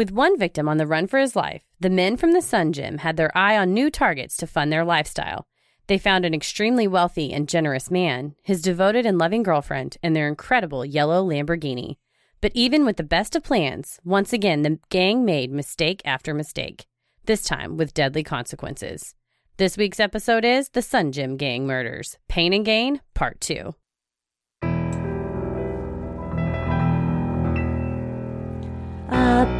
With one victim on the run for his life, the men from the Sun Gym had their eye on new targets to fund their lifestyle. They found an extremely wealthy and generous man, his devoted and loving girlfriend, and their incredible yellow Lamborghini. But even with the best of plans, once again the gang made mistake after mistake, this time with deadly consequences. This week's episode is The Sun Gym Gang Murders Pain and Gain, Part 2. A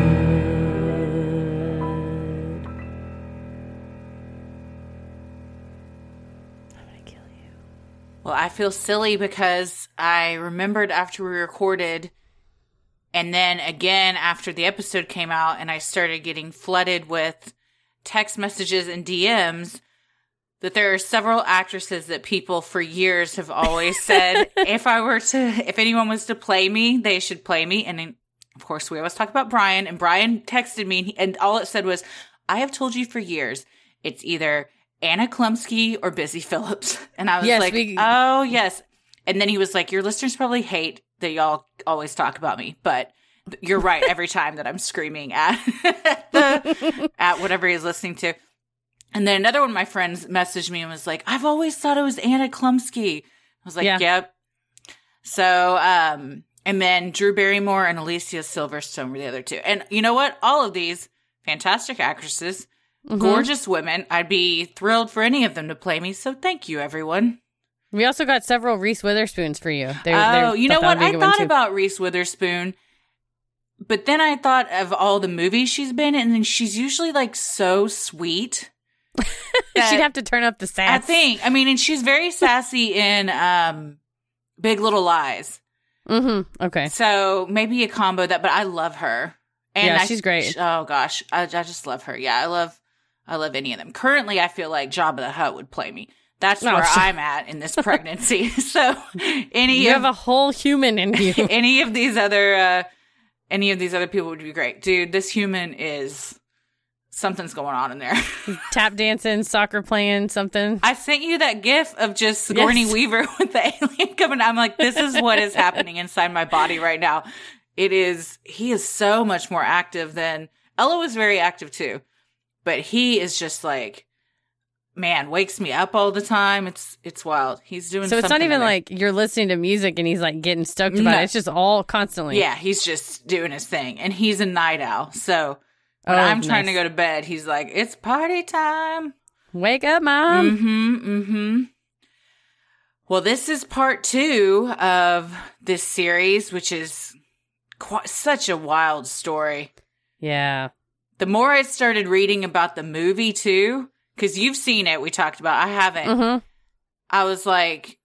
I feel silly because I remembered after we recorded and then again after the episode came out and I started getting flooded with text messages and DMs that there are several actresses that people for years have always said if I were to if anyone was to play me, they should play me. And then, of course we always talk about Brian and Brian texted me and, he- and all it said was I have told you for years it's either Anna Chlumsky or Busy Phillips. And I was Yes, like, we- oh, yes. And then he was like, your listeners probably hate that y'all always talk about me, but you're right every time that I'm screaming at the, at whatever he's listening to. And then another one of my friends messaged me and was like, I've always thought it was Anna Chlumsky. I was like, Yeah. yep. So, um, and then Drew Barrymore and Alicia Silverstone were the other two. And you know what? All of these fantastic actresses, Mm-hmm. gorgeous women. I'd be thrilled for any of them to play me. So thank you, everyone. We also got several Reese Witherspoons for you. They- oh, you know what? would be a I thought about Reese Witherspoon, but then I thought of all the movies she's been in, and she's usually like so sweet. She'd have to turn up the sass. I think. I mean, and she's very sassy in um, Big Little Lies. Mm-hmm. Okay. So maybe a combo that, but I love her. And Yeah, I- she's great. Oh gosh, I, I just love her. Yeah, I love, I love any of them. Currently, I feel like Jabba the Hutt would play me. That's No, where. I'm at in this pregnancy. so any of You of have a whole human in you. any of these other uh any of these other people would be great. Dude, this human is something's going on in there. Tap dancing, soccer playing, something. I sent you that gif of just Sigourney Yes. Weaver with the alien coming. I'm like, this is what is happening inside my body right now. It is, he is so much more active than Ella was very active too, but he is just like, man, wakes me up all the time. It's, it's wild. He's doing So it's not even like you're listening to music and he's like getting stoked about No. it. It's just all constantly. yeah, he's just doing his thing and he's a night owl. So when Oh, I'm trying to go to bed, he's like, it's party time. Wake up, mom. Mm-hmm. Mm-hmm. Well, this is part two of this series, which is quite such a wild story. Yeah. The more I started reading about the movie too, because you've seen it, we talked about. I haven't. hmm I was like,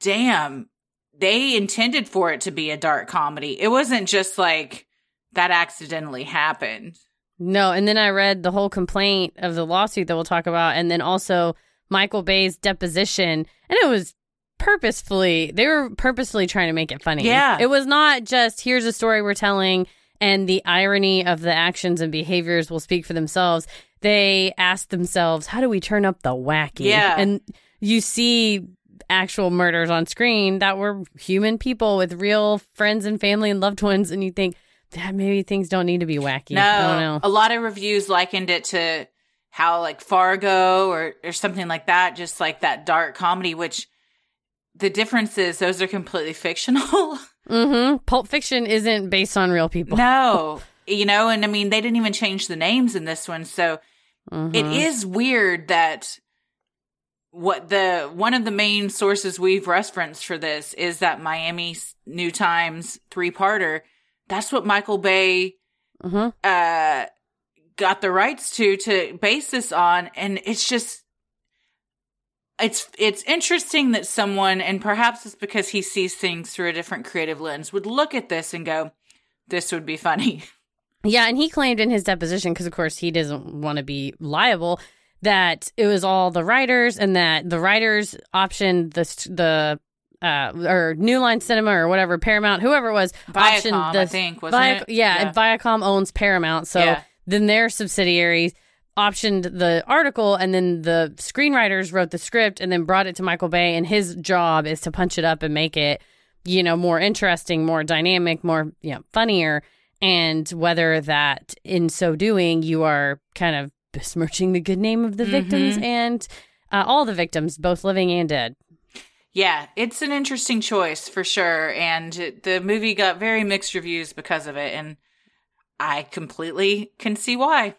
damn, they intended for it to be a dark comedy. It wasn't just like that accidentally happened. No, and then I read the whole complaint of the lawsuit that we'll talk about, and then also Michael Bay's deposition, and it was purposefully they were purposefully trying to make it funny. Yeah. it was not just here's a story we're telling, and the irony of the actions and behaviors will speak for themselves. They ask themselves, how do we turn up the wacky? Yeah. and you see actual murders on screen that were human people with real friends and family and loved ones, and you think. That maybe things don't need to be wacky. I don't know. No, a lot of reviews likened it to how like Fargo or or something like that, just like that dark comedy. Which the difference is those are completely fictional. Mm-hmm. Pulp Fiction isn't based on real people. no, you know, and I mean they didn't even change the names in this one, so Mhm. it is weird that what the one of the main sources we've referenced for this is that Miami New Times three parter. That's what Michael Bay Mhm. uh got the rights to to base this on and it's just it's it's interesting that someone and perhaps it's because he sees things through a different creative lens would look at this and go this would be funny Yeah, and he claimed in his deposition, because of course he doesn't want to be liable, that it was all the writers and that the writers optioned the the uh or New Line Cinema or whatever Paramount, whoever it was, Viacom, optioned the I think, wasn't it? Yeah, Yeah. and Viacom owns Paramount, so Yeah. then their subsidiaries optioned the article and then the screenwriters wrote the script and then brought it to Michael Bay and his job is to punch it up and make it you know more interesting more dynamic more you know funnier. And whether that in so doing you are kind of besmirching the good name of the victims and uh, all the victims both living and dead. Yeah it's an interesting choice for sure. And the movie got very mixed reviews because of it. And i completely can see why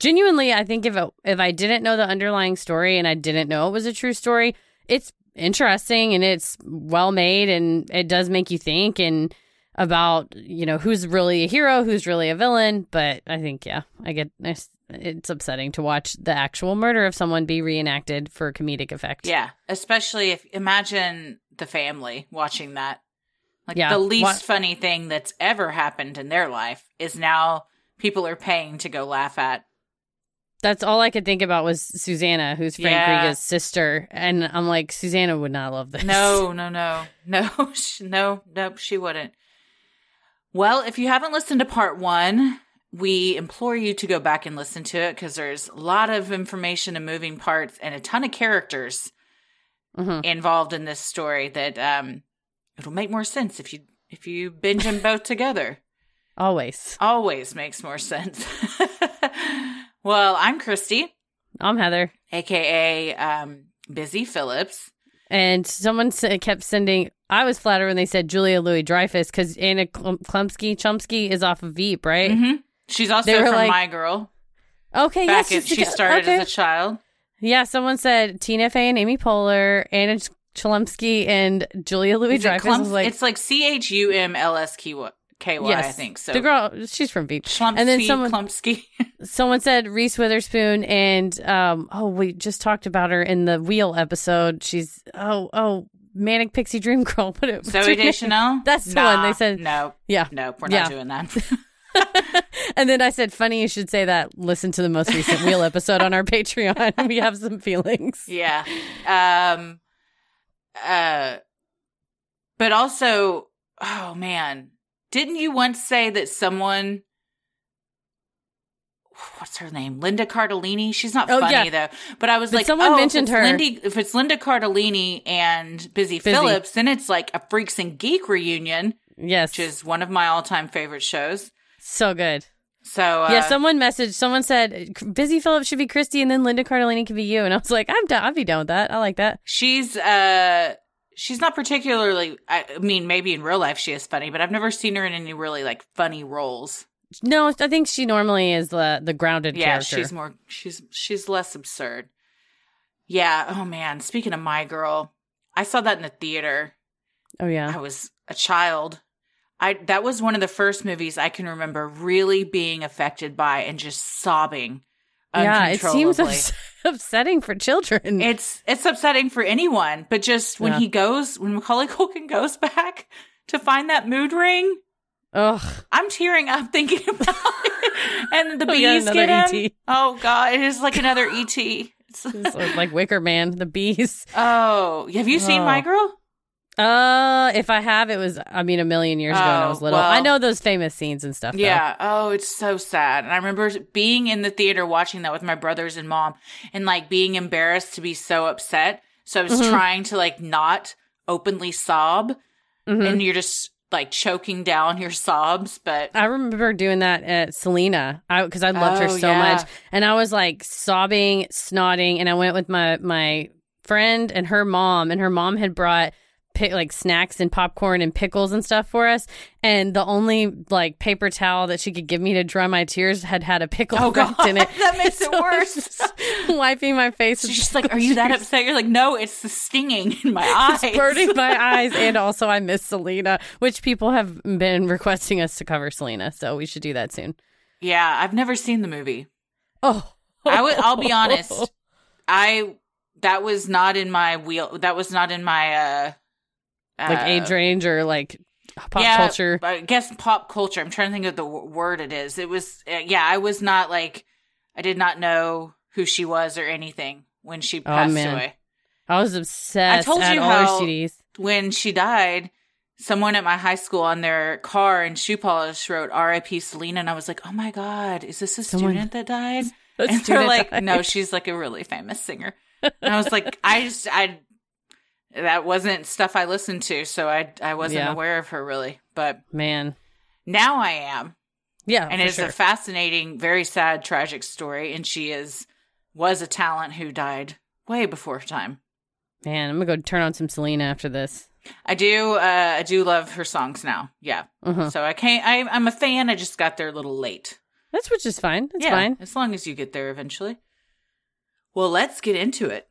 genuinely i think if it, if i didn't know the underlying story and i didn't know it was a true story it's interesting and it's well made and it does make you think and about you know who's really a hero who's really a villain. But i think yeah i get it's, it's upsetting to watch the actual murder of someone be reenacted for comedic effect. Yeah especially if imagine the family watching that. Like Yeah, the least what- funny thing that's ever happened in their life is now people are paying to go laugh at that's all i could think about was susanna who's frank Yeah. Griga's sister and i'm like susanna would not love this No, no, no, no, no, nope, she wouldn't. Well, if you haven't listened to part one, we implore you to go back and listen to it because there's a lot of information and moving parts and a ton of characters Mhm. involved in this story that um it'll make more sense if you if you binge them both together. always Always makes more sense. Well, I'm Christy, i'm heather aka um Busy Phillips. And someone s- kept sending. I was flattered when they said Julia Louis Dreyfus because Anna Klum- Klumsky Chumsky is off of Veep, right? hmm She's also from like- My Girl. Okay, back yes, she started okay. as a child. Yeah, someone said Tina Fey and Amy Poehler, Anna Chlumsky and Julia Louis Is it Dreyfus. I Clump- was like, it's like C H U M L S K Y, K Y, I yes, think. So the girl, she's from Veep. Schlumpsky, and then someone, Klumpsky. someone said Reese Witherspoon, and um, oh, we just talked about her in the Wheel episode. She's oh oh Manic Pixie Dream Girl. What, what's her Zooey? Deschanel. That's the one they said. No, Yeah, no, we're Yeah. not doing that. and then I said, funny you should say that. Listen to the most recent Wheel episode on our Patreon. we have some feelings. Yeah. Um uh but also oh man, didn't you once say that someone what's her name? Linda Cardellini. She's not Oh, funny yeah. though. But I was But like, someone oh, mentioned if her. Lindy, if it's Linda Cardellini and Busy, Busy. Phillips, then it's like a Freaks and Geek reunion, Yes. which is one of my all-time favorite shows. so good. So uh, yeah, someone messaged, someone said, Busy Phillips should be Christy and then Linda Cardellini could be you. And I was like, I'm down. I'd be down with that. I like that. she's uh she's not particularly. I mean, maybe in real life she is funny, but I've never seen her in any really like funny roles. No, I think she normally is the, the grounded yeah character. she's more she's she's less absurd yeah oh man speaking of my girl i saw that in the theater oh, yeah. i was a child i that was one of the first movies i can remember really being affected by and just sobbing Yeah, it seems ups- upsetting for children. it's it's upsetting for anyone but just when Yeah. he goes when macaulay culkin goes back to find that mood ring Ugh. I'm tearing up thinking about it. And the bees get him. ET. Oh god, it is like another ET. It's- It's like Wicker Man, the bees. Oh, have you seen Oh. My Girl? Uh, if I have, it was, I mean, a million years ago when I Oh, was little. well. I know those famous scenes and stuff. though. Yeah. Oh, it's so sad. And I remember being in the theater watching that with my brothers and mom and like being embarrassed to be so upset. So I was Mhm. trying to like not openly sob Mhm. and you're just like choking down your sobs, but I remember doing that at Selena because I, loved her Oh, so yeah. much, and I was like sobbing, snotting, and I went with my my friend and her mom, and her mom had brought like snacks and popcorn and pickles and stuff for us, and the only like paper towel that she could give me to dry my tears had had a pickle Oh, God. in it. That makes it So I was worse. wiping my face. she's just like, Are you that upset? You're like, No, it's the stinging in my eyes. It's burning my eyes, and also I miss Selena, which people have been requesting us to cover Selena, so we should do that soon. Yeah, I've never seen the movie. Oh, I would I'll be honest. I that was not in my wheel that was not in my uh like uh, age range or like pop yeah, culture. I guess pop culture. I'm trying to think of the w- word it is. It was uh, yeah, I was not like I did not know who she was or anything when she passed Oh, away. I was obsessed. I told you how- CDs. When she died, someone at my high school on their car and shoe polish wrote R.I.P. Selena, and I was like, oh my god, is this a Someone- student that died? And they're like, died. no, she's like a really famous singer. And I was like, I just, I, that wasn't stuff I listened to, so I, I wasn't Yeah. aware of her really. But Man, now I am, yeah, and it's sure. a fascinating, very sad, tragic story. And she is, was a talent who died way before her time. Man, I'm gonna go turn on some Selena after this. I do, uh, I do love her songs now. Yeah. Mhm. So I can't, I, I'm a fan. I just got there a little late. That's which is fine. That's yeah, fine. As long as you get there eventually. Well, let's get into it.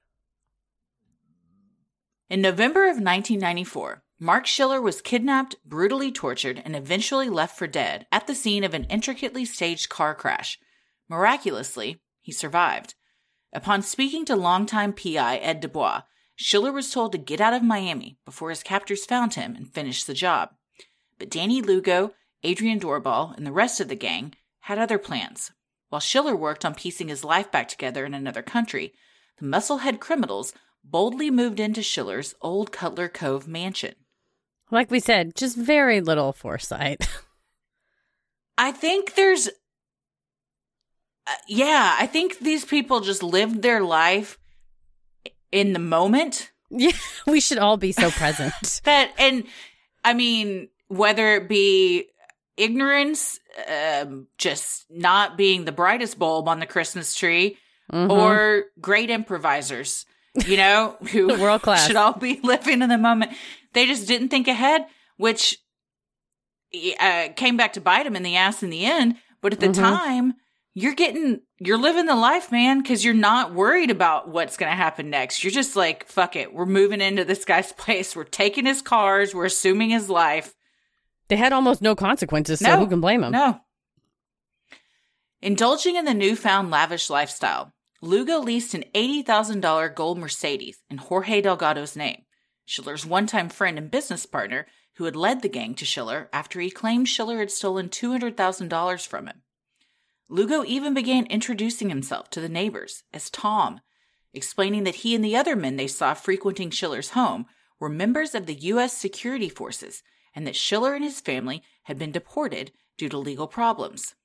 In November of 1994, Marc Schiller was kidnapped, brutally tortured, and eventually left for dead at the scene of an intricately staged car crash. Miraculously, he survived. Upon speaking to longtime PI Ed Dubois, Schiller was told to get out of Miami before his captors found him and finished the job. But Danny Lugo, Adrian Doorbal, and the rest of the gang had other plans. While Schiller worked on piecing his life back together in another country, the musclehead criminals boldly moved into Schiller's old Cutler Cove mansion. Like we said, just very little foresight. I think there's. Uh, yeah, I think these people just lived their life in the moment. yeah, we should all be so present. That, and I mean, whether it be ignorance, um, just not being the brightest bulb on the Christmas tree, Mhm. or great improvisers, you know, who World class. should all be living in the moment. They just didn't think ahead, which uh, came back to bite them in the ass in the end. But at the Mhm. time, you're getting, you're living the life, man, because you're not worried about what's going to happen next. You're just like, fuck it. We're moving into this guy's place. We're taking his cars. We're assuming his life. they had almost no consequences, so No. who can blame them? No. Indulging in the newfound lavish lifestyle, Lugo leased an $80,000 gold Mercedes in Jorge Delgado's name, Schiller's one time friend and business partner who had led the gang to Schiller after he claimed Schiller had stolen $200,000 from him. Lugo even began introducing himself to the neighbors as Tom, explaining that he and the other men they saw frequenting Schiller's home were members of the U.S. security forces and that Schiller and his family had been deported due to legal problems.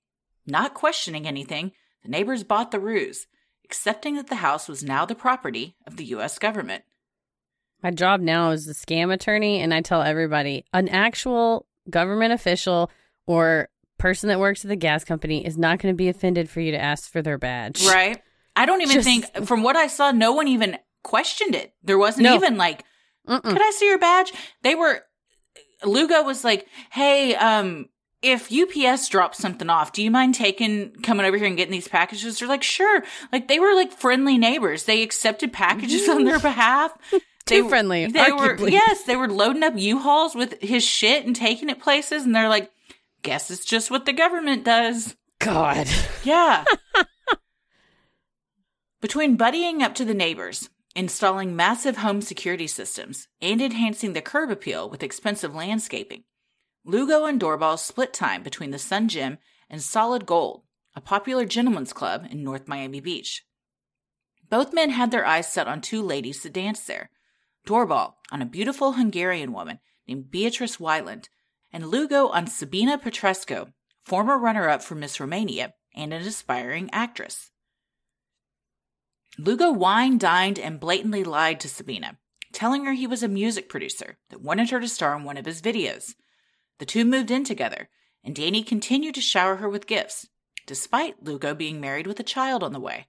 Not questioning anything, the neighbors bought the ruse, accepting that the house was now the property of the U.S. government. My job now is the scam attorney, and I tell everybody an actual government official or person that works at the gas company is not going to be offended for you to ask for their badge. Right? I don't even Just- think, from what I saw, no one even questioned it. There wasn't No. even like, Mm-mm. could I see your badge? They were, Lugo was like, hey, um, if UPS drops something off, do you mind taking, coming over here and getting these packages? They're like, sure. Like they were like friendly neighbors. They accepted packages on their behalf. They Too friendly, They were, yes, they were loading up U-Hauls with his shit and taking it places. And they're like, guess it's just what the government does. God. Yeah. Between buddying up to the neighbors, installing massive home security systems, and enhancing the curb appeal with expensive landscaping, Lugo and Doorbal split time between the Sun Gym and Solid Gold, a popular gentlemen's club in North Miami Beach. Both men had their eyes set on two ladies to dance there Doorbal on a beautiful Hungarian woman named Beatrice Wyland, and Lugo on Sabina Petrescu, former runner up for Miss Romania and an aspiring actress. Lugo wined, dined, and blatantly lied to Sabina, telling her he was a music producer that wanted her to star in one of his videos. The two moved in together, and Danny continued to shower her with gifts, despite Lugo being married with a child on the way.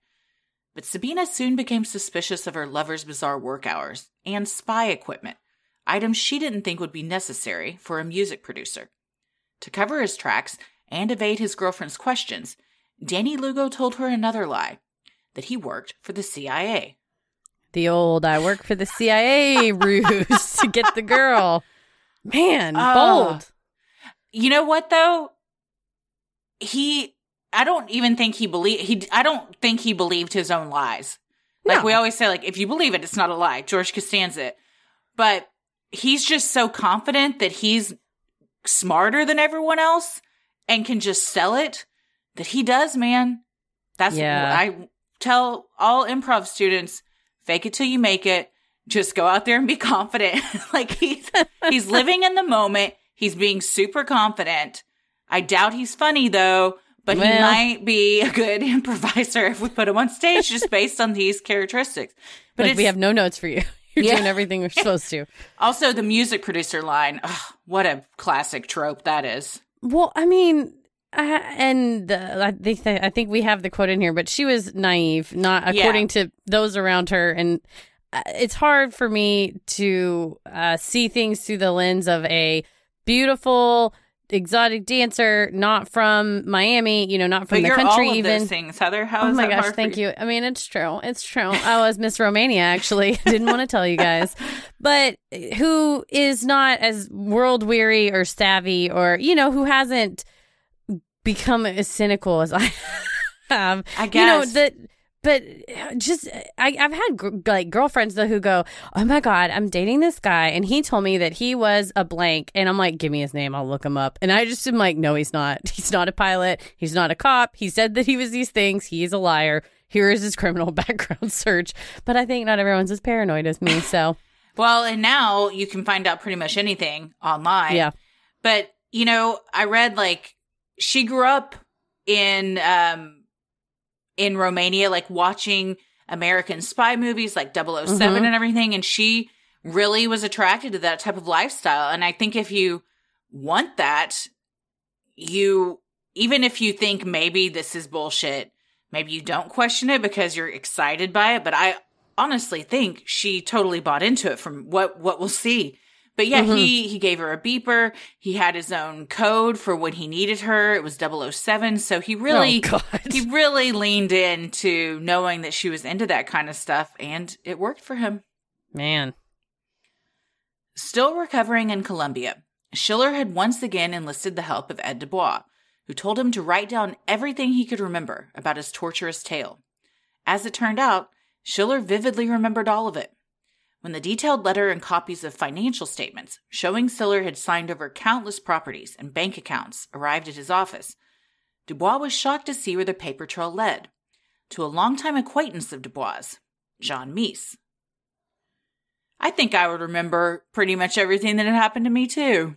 But Sabina soon became suspicious of her lover's bizarre work hours and spy equipment, items she didn't think would be necessary for a music producer. To cover his tracks and evade his girlfriend's questions, Danny Lugo told her another lie that he worked for the CIA. The old I work for the CIA ruse to get the girl. Man, Ah. bold. You know what though? He I don't even think he believe he I don't think he believed his own lies. Like No. we always say like if you believe it it's not a lie. George Costanza. But he's just so confident that he's smarter than everyone else and can just sell it that he does, man. That's Yeah. I tell all improv students, fake it till you make it. Just go out there and be confident. like he's he's living in the moment. He's being super confident. I doubt he's funny though, but he might be a good improviser if we put him on stage just based on these characteristics. But it's we have no notes for you. You're Yeah. doing everything we're supposed to. also the music producer line. Ugh, what a classic trope that is. Well, I mean, uh, and uh, I think I think we have the quote in here, but she was naive, not Yeah. according to those around her, and uh, it's hard for me to uh, see things through the lens of a beautiful exotic dancer, not from Miami, you know, not from But the you're country even. things, Heather. How Oh my gosh, thank you. I mean, it's true. It's true. I was Miss Romania, actually. Didn't want to tell you guys. But eh, who is not as world weary or savvy or, you know, who hasn't become as cynical as I have. I You know, guess. that. But just, I, I've had gr- like girlfriends though who go, "Oh my god, I'm dating this guy, and he told me that he was a blank," and I'm like, "Give me his name, I'll look him up." And I just am like, "No, he's not. He's not a pilot. He's not a cop. He said that he was these things. He is a liar. Here is his criminal background search." But I think not everyone's as paranoid as me. So Well, and now you can find out pretty much anything online. yeah, But, you know, I read like she grew up in um in Romania like watching American spy movies like 7 Mhm. and everything and she really was attracted to that type of lifestyle and I think if you want that you even if you think maybe this is bullshit, maybe you don't question it because you're excited by it, but I honestly think she totally bought into it from what what we'll see. But yeah, Mhm. he he gave her a beeper. He had his own code for when he needed her. It was 007, so he really oh he really leaned into knowing that she was into that kind of stuff and it worked for him. man, Still recovering in Colombia, Schiller had once again enlisted the help of Ed Dubois, who told him to write down everything he could remember about his torturous tale. As it turned out, Schiller vividly remembered all of it. When the detailed letter and copies of financial statements showing Schiller had signed over countless properties and bank accounts arrived at his office, Dubois was shocked to see where the paper trail led to a longtime acquaintance of Dubois, John Mese. I think I would remember pretty much everything that had happened to me, too.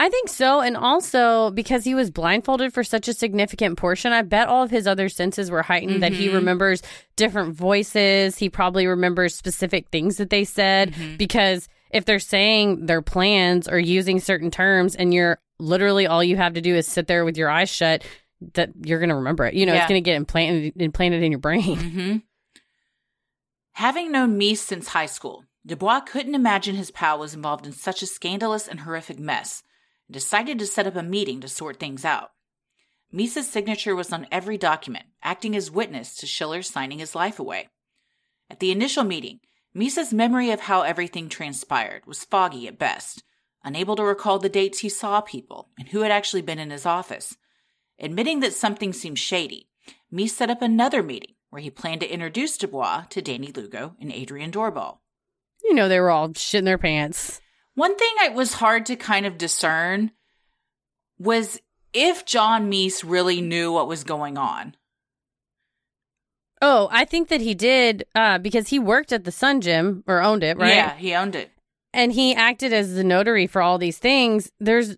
I think so. And also because he was blindfolded for such a significant portion, I bet all of his other senses were heightened that he remembers different voices. He probably remembers specific things that they said because if they're saying their plans or using certain terms and you're literally all you have to do is sit there with your eyes shut, that you're going to remember it. You know, Yeah. it's going to get implanted implanted in your brain. hmm Having known Mese since high school, Dubois couldn't imagine his pal was involved in such a scandalous and horrific mess and decided to set up a meeting to sort things out. Mese's signature was on every document, acting as witness to Schiller signing his life away. At the initial meeting, Mese's memory of how everything transpired was foggy at best, unable to recall the dates he saw people and who had actually been in his office. Admitting that something seemed shady, Mese set up another meeting where he planned to introduce Dubois to Danny Lugo and Adrian Doorbal. You know, they were all shitting their pants. One thing I was hard to kind of discern was if John Mese really knew what was going on. Oh, I think that he did uh, because he worked at the Sun Gym or owned it, right? Yeah, he owned it. and he acted as the notary for all these things there's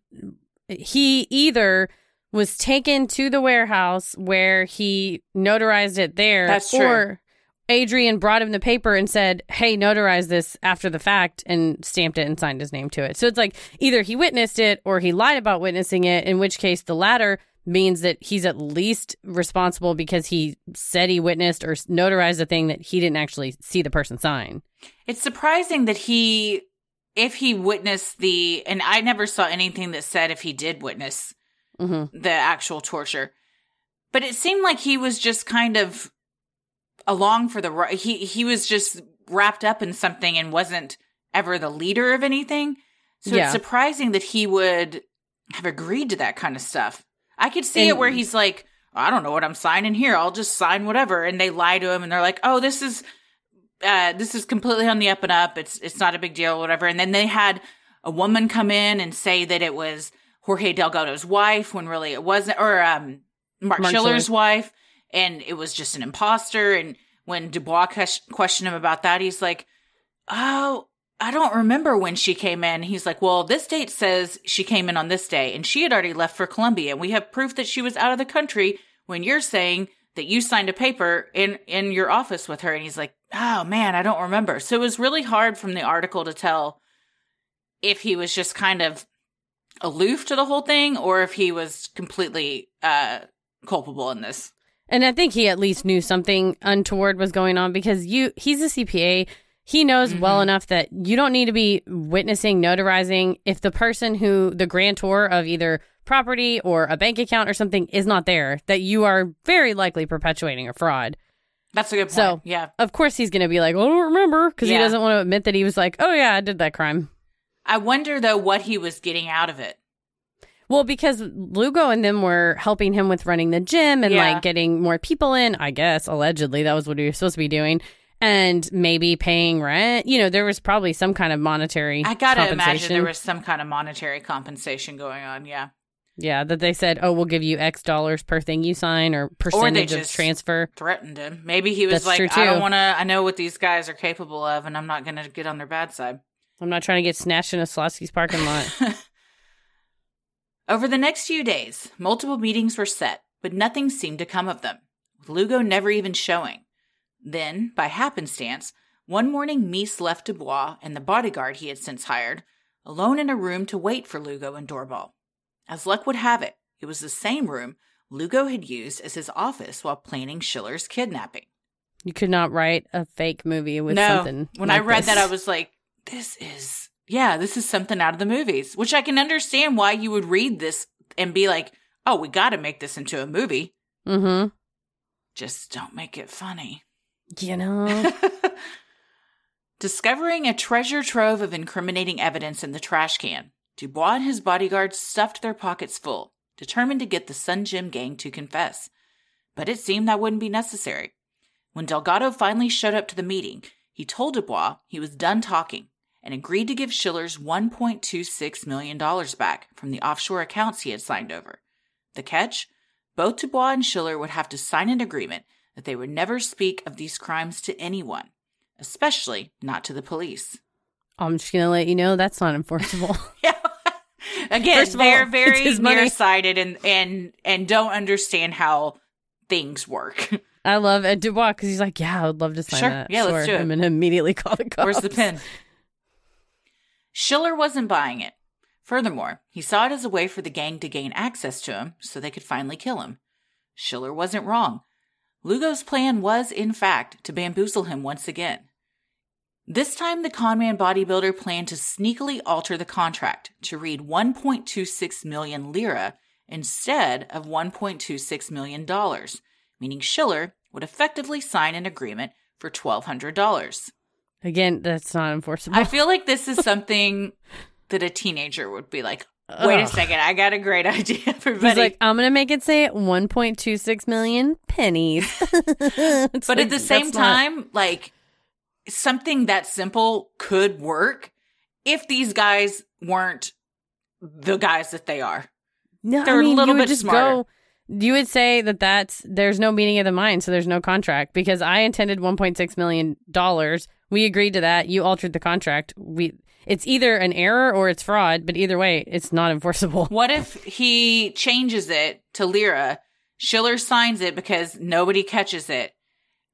he either was taken to the warehouse where he notarized it there That's true. or adrian brought him the paper and said hey notarize this after the fact and stamped it and signed his name to it. So it's like either he witnessed it or he lied about witnessing it in which case the latter means that he's at least responsible because he said he witnessed or notarized a thing that he didn't actually see the person sign. It's surprising that he, if he witnessed the, and I never saw anything that said if he did witness hmm the actual torture, but it seemed like he was just kind of along for the he he was just wrapped up in something and wasn't ever the leader of anything. So Yeah. it's surprising that he would have agreed to that kind of stuff. I could see it where he's like, I don't know what I'm signing here. I'll just sign whatever, and they lie to him, and they're like, Oh, this is uh, this is completely on the up and up. It's it's not a big deal, whatever. And then they had a woman come in and say that it was Jorge Delgado's wife when really it wasn't, or um, Marc, Marc Schiller's Schiller. wife, and it was just an imposter. And when Dubois questioned him about that, he's like, "Oh, I don't remember when she came in." He's like, "Well, this date says she came in on this day, and she had already left for Colombia. And we have proof that she was out of the country when you're saying." That you signed a paper in in your office with her, and he's like, "Oh man, I don't remember." So it was really hard from the article to tell if he was just kind of aloof to the whole thing or if he was completely uh culpable in this. And I think he at least knew something untoward was going on because you he's a CPA. He knows well mm-hmm. enough that you don't need to be witnessing, notarizing if the person who the grantor of either property or a bank account or something is not there, that you are very likely perpetuating a fraud. That's a good point. So- yeah. Of course he's going to be like, "I don't remember" because Yeah. he doesn't want to admit that he was like, "Oh yeah, I did that crime." I wonder though what he was getting out of it. Well, because Lugo and them were helping him with running the gym and Yeah. like getting more people in, I guess, allegedly. That was what he was supposed to be doing. And maybe paying rent. You know, there was probably some kind of monetary I gotta imagine there was some kind of monetary compensation going on, yeah. Yeah, that they said, oh, we'll give you X dollars per thing you sign or percentage of just- transfer. Threatened him. Maybe he was That's like, I don't wanna I know what these guys are capable of and I'm not gonna get on their bad side. I'm not trying to get snatched in a Schlotzsky's parking lot. Over the next few days, multiple meetings were set, but nothing seemed to come of them, with Lugo never even showing. Then, by happenstance, one morning Mese left Dubois and the bodyguard he had since hired alone in a room to wait for Lugo and Doorbal. As luck would have it, it was the same room Lugo had used as his office while planning Schiller's kidnapping. you could not write a fake movie with no, something. when I read this. that, I was like, this is, yeah, this is something out of the movies, which I can understand why you would read this and be like, oh, we got to make this into a movie. Mm-hmm. Just don't make it funny. You know? Discovering a treasure trove of incriminating evidence in the trash can, Dubois and his bodyguards stuffed their pockets full, determined to get the Sun Gym gang to confess. But it seemed that wouldn't be necessary. When Delgado finally showed up to the meeting, he told Dubois he was done talking and agreed to give Schiller's $1.26 million back from the offshore accounts he had signed over. The catch? both Dubois and Schiller would have to sign an agreement that they would never speak of these crimes to anyone, especially not to the police. Oh, I'm just gonna let you know that's not enforceable. Yeah. Again, they're very money. nearsighted and and and don't understand how things work. I love Ed Dubois because he's like, yeah, I would love to sign Sure. that. Yeah, let's do it. I'm gonna immediately call the cops. Where's the pen? Schiller wasn't buying it. Furthermore, he saw it as a way for the gang to gain access to him so they could finally kill him. Schiller wasn't wrong. Lugo's plan was, in fact, to bamboozle him once again. This time, the conman bodybuilder planned to sneakily alter the contract to read 1.26 million lira instead of 1.26 million dollars, meaning Schiller would effectively sign an agreement for $1,200. Again, that's not enforceable. I feel like this is something that a teenager would be like, wait a second, I got a great idea, He's like, I'm gonna make it say 1.26 million pennies. But like, at the same that's not- time, like something that simple could work if these guys weren't the guys that they are. no, they're I a mean, little you bit just smarter. Go, you would say that that's there's no meeting of the mind, so there's no contract because I intended 1.6 million dollars. We agreed to that. You altered the contract. We it's either an error or it's fraud, but either way, it's not enforceable. What if he changes it to lira? Schiller signs it because nobody catches it.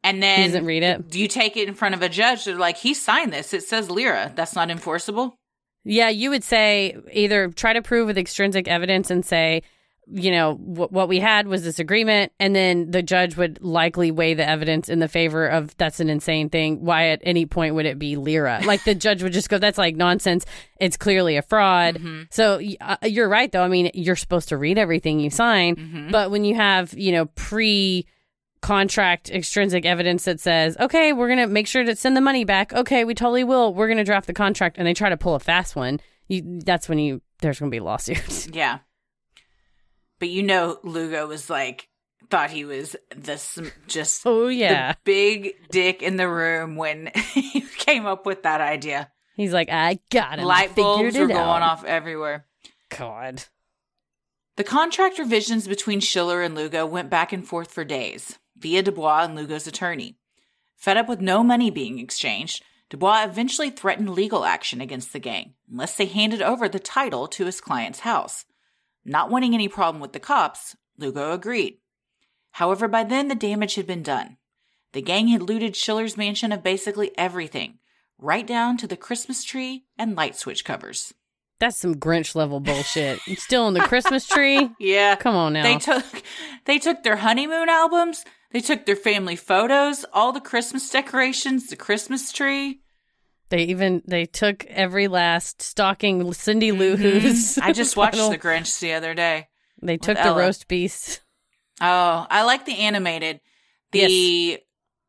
And then He doesn't read it. Do you take it in front of a judge? They're like, he signed this. It says lira. That's not enforceable. Yeah, you would say either try to prove with extrinsic evidence and say, you know, wh- what we had was this agreement, and then the judge would likely weigh the evidence in the favor of that's an insane thing. Why at any point would it be lira? Like the judge would just go, that's like nonsense. It's clearly a fraud. So uh, you're right, though. I mean, you're supposed to read everything you sign, but when you have, you know, pre contract extrinsic evidence that says, okay, we're going to make sure to send the money back. Okay, we totally will. We're going to draft the contract. And they try to pull a fast one. You, that's when you, there's going to be lawsuits. Yeah. But you know, Lugo was like, thought he was this just oh, yeah. the big dick in the room when he came up with that idea. He's like, I got it. Light bulbs were going out. off everywhere. God. The contract revisions between Schiller and Lugo went back and forth for days via Dubois and Lugo's attorney. Fed up with no money being exchanged, Dubois eventually threatened legal action against the gang unless they handed over the title to his client's house. Not wanting any problem with the cops, Lugo agreed. However, by then the damage had been done. The gang had looted Schiller's mansion of basically everything, right down to the Christmas tree and light switch covers. That's some Grinch level bullshit. Still in the Christmas tree? Yeah. Come on now. They took they took their honeymoon albums, they took their family photos, all the Christmas decorations, the Christmas tree. They even they took every last stalking Cindy Lou Who's. Mm-hmm. I just watched The Grinch the other day. They took the roast beast. Oh, I like the animated. The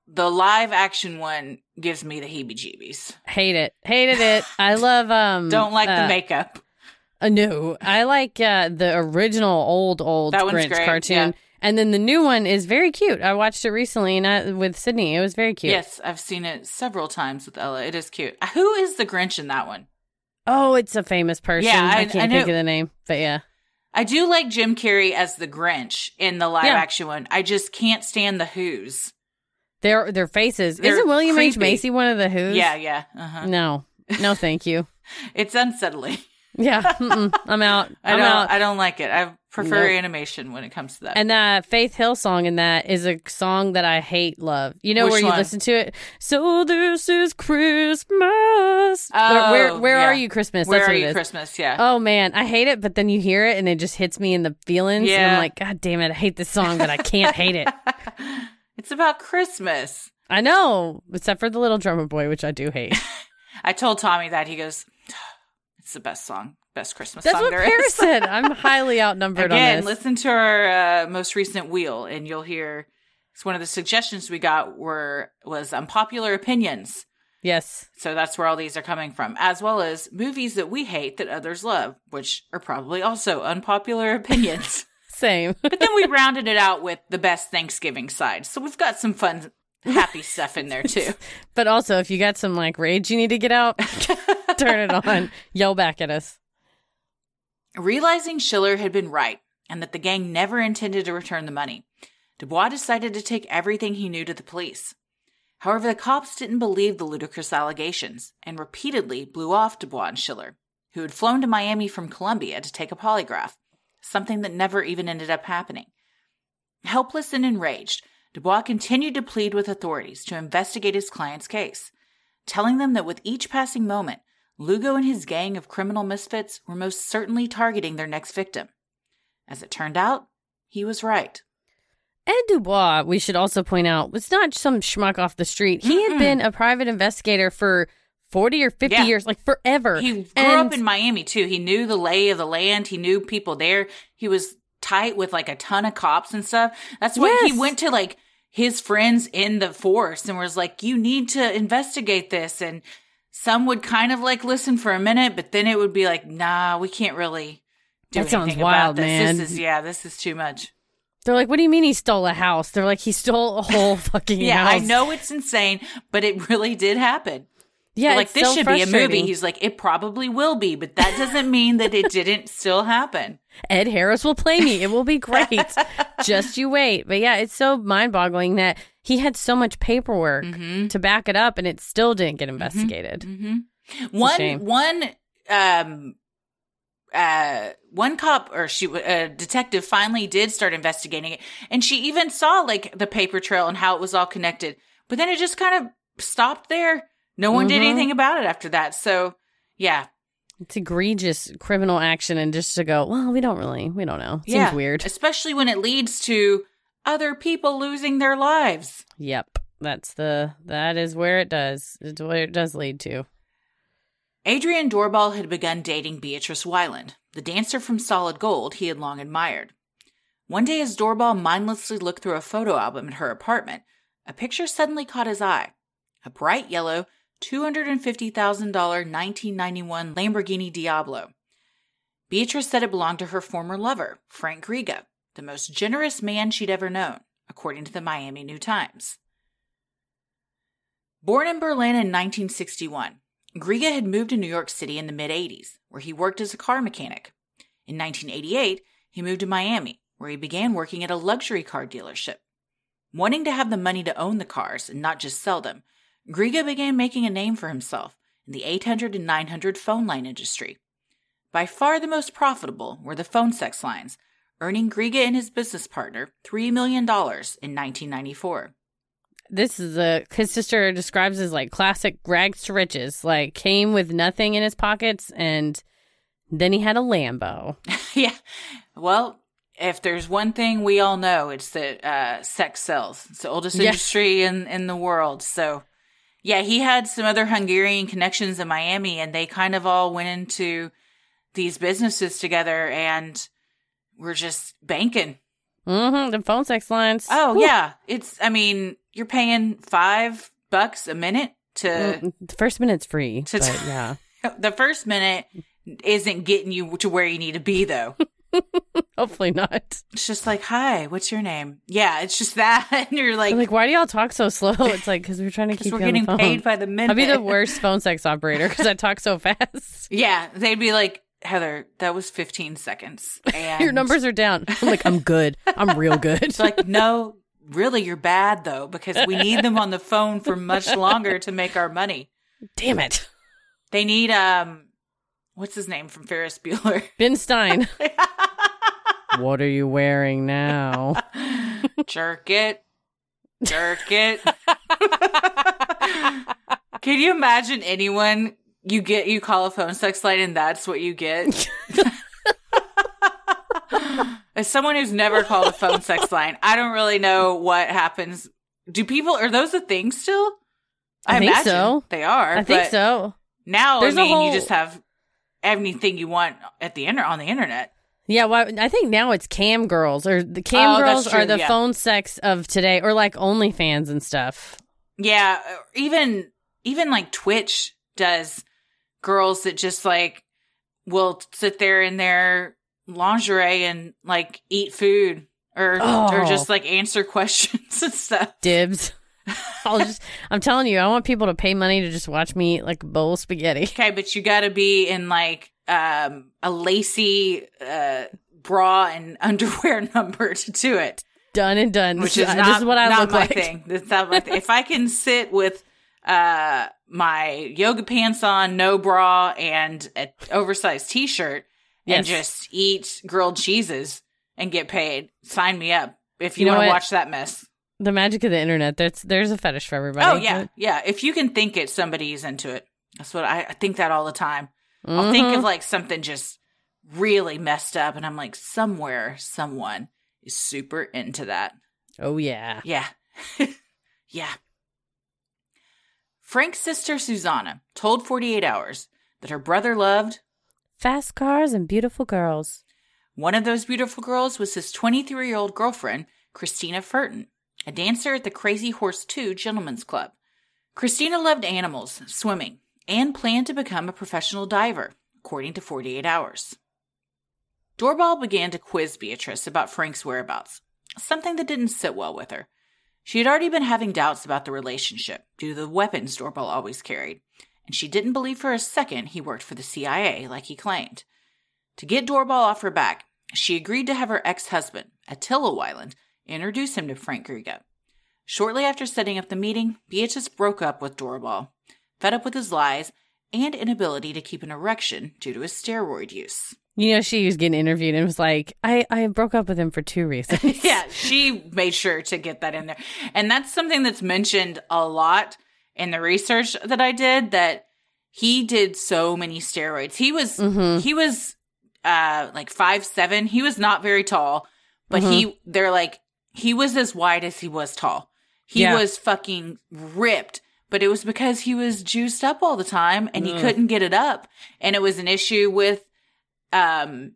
the live action one gives me the heebie-jeebies. Hate it. Hated it. I love um Don't like uh, the makeup. Uh, no, I like uh, the original old old That Grinch great, cartoon, yeah. And then the new one is very cute. I watched it recently and I, with Sydney. It was very cute. Yes, I've seen it several times with Ella. It is cute. Who is the Grinch in that one? Oh, it's a famous person. Yeah, I- I, I can't know- think of the name, but yeah. I do like Jim Carrey as the Grinch in the live Yeah. action one. I just can't stand the Who's. Their their faces. They're Isn't William H. Macy one of the Who's? Yeah, yeah. Uh-huh. No, no, thank you. It's unsettling. Yeah, I'm out. I I'm don't. out. I don't like it. I prefer Nope. animation when it comes to that. And that Faith Hill song in that is a song that I hate love. You know Which where you one? listen to it? So this is Christmas. where where, Oh, where yeah. are you Christmas? Where That's are you is. Christmas? Yeah. Oh man, I hate it, but then you hear it and it just hits me in the feelings. And I'm like, God damn it, I hate this song, but I can't hate it. It's about Christmas. I know, except for the little drummer boy, which I do hate. I told Tommy that. He goes, "It's the best song, best Christmas That's song what there Paris is." said. I'm highly outnumbered on Again, listen to our uh, most recent wheel, and you'll hear. It's one of the suggestions we got were was unpopular opinions. Yes. So that's where all these are coming from, as well as movies that we hate that others love, which are probably also unpopular opinions. Same. but then we rounded it out with the best Thanksgiving side. So we've got some fun, happy stuff in there too. but also, if you got some like rage you need to get out, turn it on. Yell back at us. Realizing Schiller had been right and that the gang never intended to return the money. Dubois decided to take everything he knew to the police. However, the cops didn't believe the ludicrous allegations and repeatedly blew off Dubois and Schiller, who had flown to Miami from Colombia to take a polygraph, something that never even ended up happening. Helpless and enraged, Dubois continued to plead with authorities to investigate his client's case, telling them that with each passing moment, Lugo and his gang of criminal misfits were most certainly targeting their next victim. As it turned out, he was right. Ed Dubois, we should also point out, was not some schmuck off the street. He had been a private investigator for 40 or 50 Yeah. years, like forever. He grew And- up in Miami too. He knew the lay of the land. He knew people there. He was tight with like a ton of cops and stuff. That's why Yes. he went to like his friends in the force and was like, "You need to investigate this." And some would kind of like listen for a minute, but then it would be like, "Nah, we can't really do That sounds wild, about this. man. This is yeah, this is too much." They're like, what do you mean he stole a house? They're like, he stole a whole fucking Yeah, house. I know it's insane, but it really did happen. Yeah, like this so should be a movie. He's like, it probably will be, but that doesn't mean that it didn't still happen. Ed Harris will play me. It will be great. Just you wait. But yeah, it's so mind boggling that he had so much paperwork Mm-hmm. to back it up and it still didn't get investigated. one shame. one um uh one cop or she a detective finally did start investigating it and she even saw like the paper trail and how it was all connected but then it just kind of stopped there no one did Mhm. anything about it after that so yeah It's egregious criminal action and just to go, well, we don't really, we don't know. Seems yeah weird. especially when it leads to other people losing their lives Yep. That's the, that is where it does. It's where it does lead to. Adrian Doorbal had begun dating Beatrice Weiland, the dancer from Solid Gold he had long admired. One day, as Doorbal mindlessly looked through a photo album in her apartment, a picture suddenly caught his eye a bright yellow, $250,000 1991 Lamborghini Diablo. Beatrice said it belonged to her former lover, Frank Griga, the most generous man she'd ever known, according to the Miami New Times. Born in Berlin in 1961, Griga had moved to New York City in the mid 80s, where he worked as a car mechanic. In 1988, he moved to Miami, where he began working at a luxury car dealership. Wanting to have the money to own the cars and not just sell them, Griga began making a name for himself in the 800 and 900 phone line industry. By far the most profitable were the phone sex lines, earning Griga and his business partner $3 million in 1994. This is a, his sister describes as like classic rags to riches, like came with nothing in his pockets and then he had a Lambo. yeah. Well, if there's one thing we all know, it's that uh, sex sells. It's the oldest Yeah. industry in, in the world. So, yeah, he had some other Hungarian connections in Miami, and they kind of all went into these businesses together and were just banking. Mm-hmm. The phone sex lines. Oh, yeah. It's, I mean, you're paying five bucks a minute to. Mm, The first minute's free. To- yeah. The first minute isn't getting you to where you need to be, though. Hopefully not. It's just like, hi, what's your name? Yeah, it's just that. And you're like, I'm like, why do y'all talk so slow? It's like, because we're trying to keep we're you on the getting paid by the minute. I'd be the worst phone sex operator because I talk so fast. Yeah, they'd be like, Heather, that was 15 seconds. And Your numbers are down. I'm like, I'm good. I'm real good. It's like, no, really, you're bad though, because we need them on the phone for much longer to make our money. Damn it. They need, um, what's his name from Ferris Bueller? Ben Stein. what are you wearing now? Jerk it. Jerk it. Can you imagine anyone you get you call a phone sex line and that's what you get? As someone who's never called a phone sex line, I don't really know what happens. Do people are those a thing still? I think imagine so. They are. I think so. Now There's a I mean whole- you just have anything you want at the inter on the internet. Yeah, well, I think now it's cam girls or the cam Oh, girls are the yeah. phone sex of today or like OnlyFans and stuff. Yeah, even even like Twitch does girls that just like will sit there in their lingerie and like eat food or or Oh. just like answer questions and stuff. Dibs. I'll just, I'm telling you, I want people to pay money to just watch me eat like a bowl of spaghetti. Okay, but you got to be in like um a lacy uh bra and underwear number to do it, Done and done. which This is not, this is what I look like. thing. My thing. If I can sit with uh my yoga pants on, no bra, and an oversized t-shirt, and just eat grilled cheeses and get paid, sign me up. If you, You know want to watch that mess. The magic of the internet. There's there's a fetish for everybody. Oh yeah, yeah. If you can think it, somebody's into it. That's what I, I think that all the time. I'll think of mm-hmm. like something just really messed up, and I'm like, somewhere, someone is super into that. Oh yeah. Yeah, yeah. Frank's sister Susanna told 48 Hours that her brother loved Fast cars and beautiful girls. one of those beautiful girls was his 23 year old girlfriend, Christina Furton, a dancer at the Crazy Horse 2 Gentlemen's Club. Christina loved animals, swimming, and planned to become a professional diver, according to 48 Hours. Doorbal began to quiz Beatrice about Frank's whereabouts, something that didn't sit well with her. She had already been having doubts about the relationship due to the weapons Doorbal always carried, and she didn't believe for a second he worked for the CIA like he claimed. To get Doorbal off her back, she agreed to have her ex husband, Attila Weiland, introduce him to Frank Griga. Shortly after setting up the meeting, Beatrice broke up with Doorbal, fed up with his lies and inability to keep an erection due to his steroid use. You know, she was getting interviewed and was like, I, I broke up with him for two reasons. yeah, she made sure to get that in there. And that's something that's mentioned a lot in the research that I did that he did so many steroids. He was Mhm. he was uh like five seven. He was not very tall, but he they're like he was as wide as he was tall. He Yeah. was fucking ripped, but it was because he was juiced up all the time and he Ugh. couldn't get it up. And it was an issue with um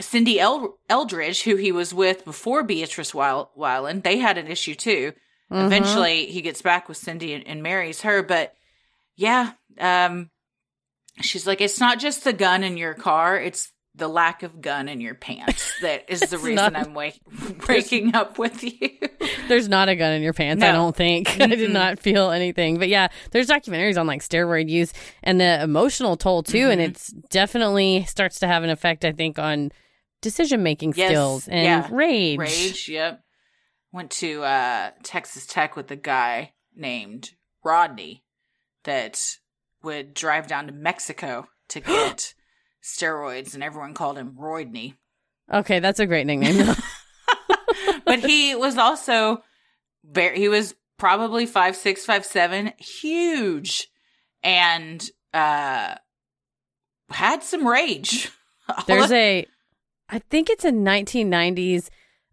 Cindy El- Eldridge, who he was with before Beatrice Weil- Weiland, they had an issue too. Mhm. Eventually, he gets back with Cindy and, and marries her. But yeah, um, she's like, it's not just the gun in your car; it's the lack of gun in your pants that is the reason not- I'm wake- breaking up with you. There's not a gun in your pants. I don't think. I did not feel anything. But yeah, there's documentaries on like steroid use and the emotional toll too. And Mhm. it's definitely starts to have an effect, I think, on decision making Yes, skills and yeah. rage. Rage, yep. Went to uh, Texas Tech with a guy named Rodney that would drive down to Mexico to get steroids, and everyone called him Roydney. Okay, that's a great nickname. but he was also very he was probably five six five seven huge and uh had some rage There's a, I think it's a 1990s,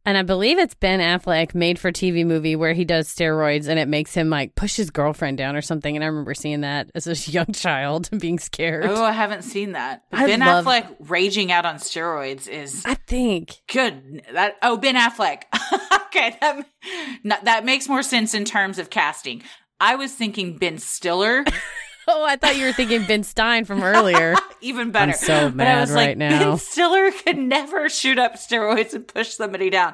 and I believe it's Ben Affleck made for TV movie where he does steroids and it makes him like push his girlfriend down or something. And I remember seeing that as a young child and being scared. oh i haven't seen that ben love- affleck raging out on steroids is I think. good that oh ben affleck okay that no, that makes more sense in terms of casting i was thinking ben stiller Oh, I thought you were thinking Ben Stein from earlier. even better. so but I mad was right like, now. Ben Stiller could never shoot up steroids and push somebody down.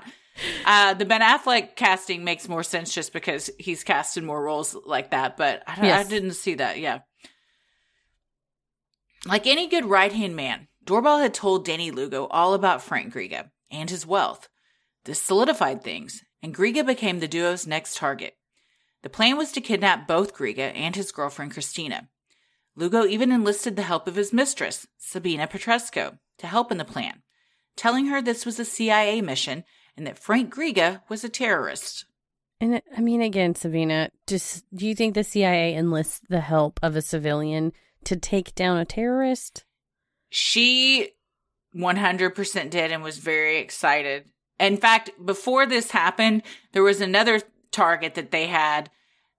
Uh, the Ben Affleck casting makes more sense just because he's cast in more roles like that, but I, don't- Yes. I didn't see that. Yeah. Like any good right hand man, Doorbal had told Danny Lugo all about Frank Griga and his wealth. This solidified things, and Griga became the duo's next target. The plan was to kidnap both Griga and his girlfriend Christina. Lugo even enlisted the help of his mistress, Sabina Petrescu, to help in the plan, telling her this was a CIA mission and that Frank Griga was a terrorist. And I mean, again, Sabina, just do you think the CIA enlists the help of a civilian to take down a terrorist? She 100% did and was very excited. In fact, before this happened, there was another target that they had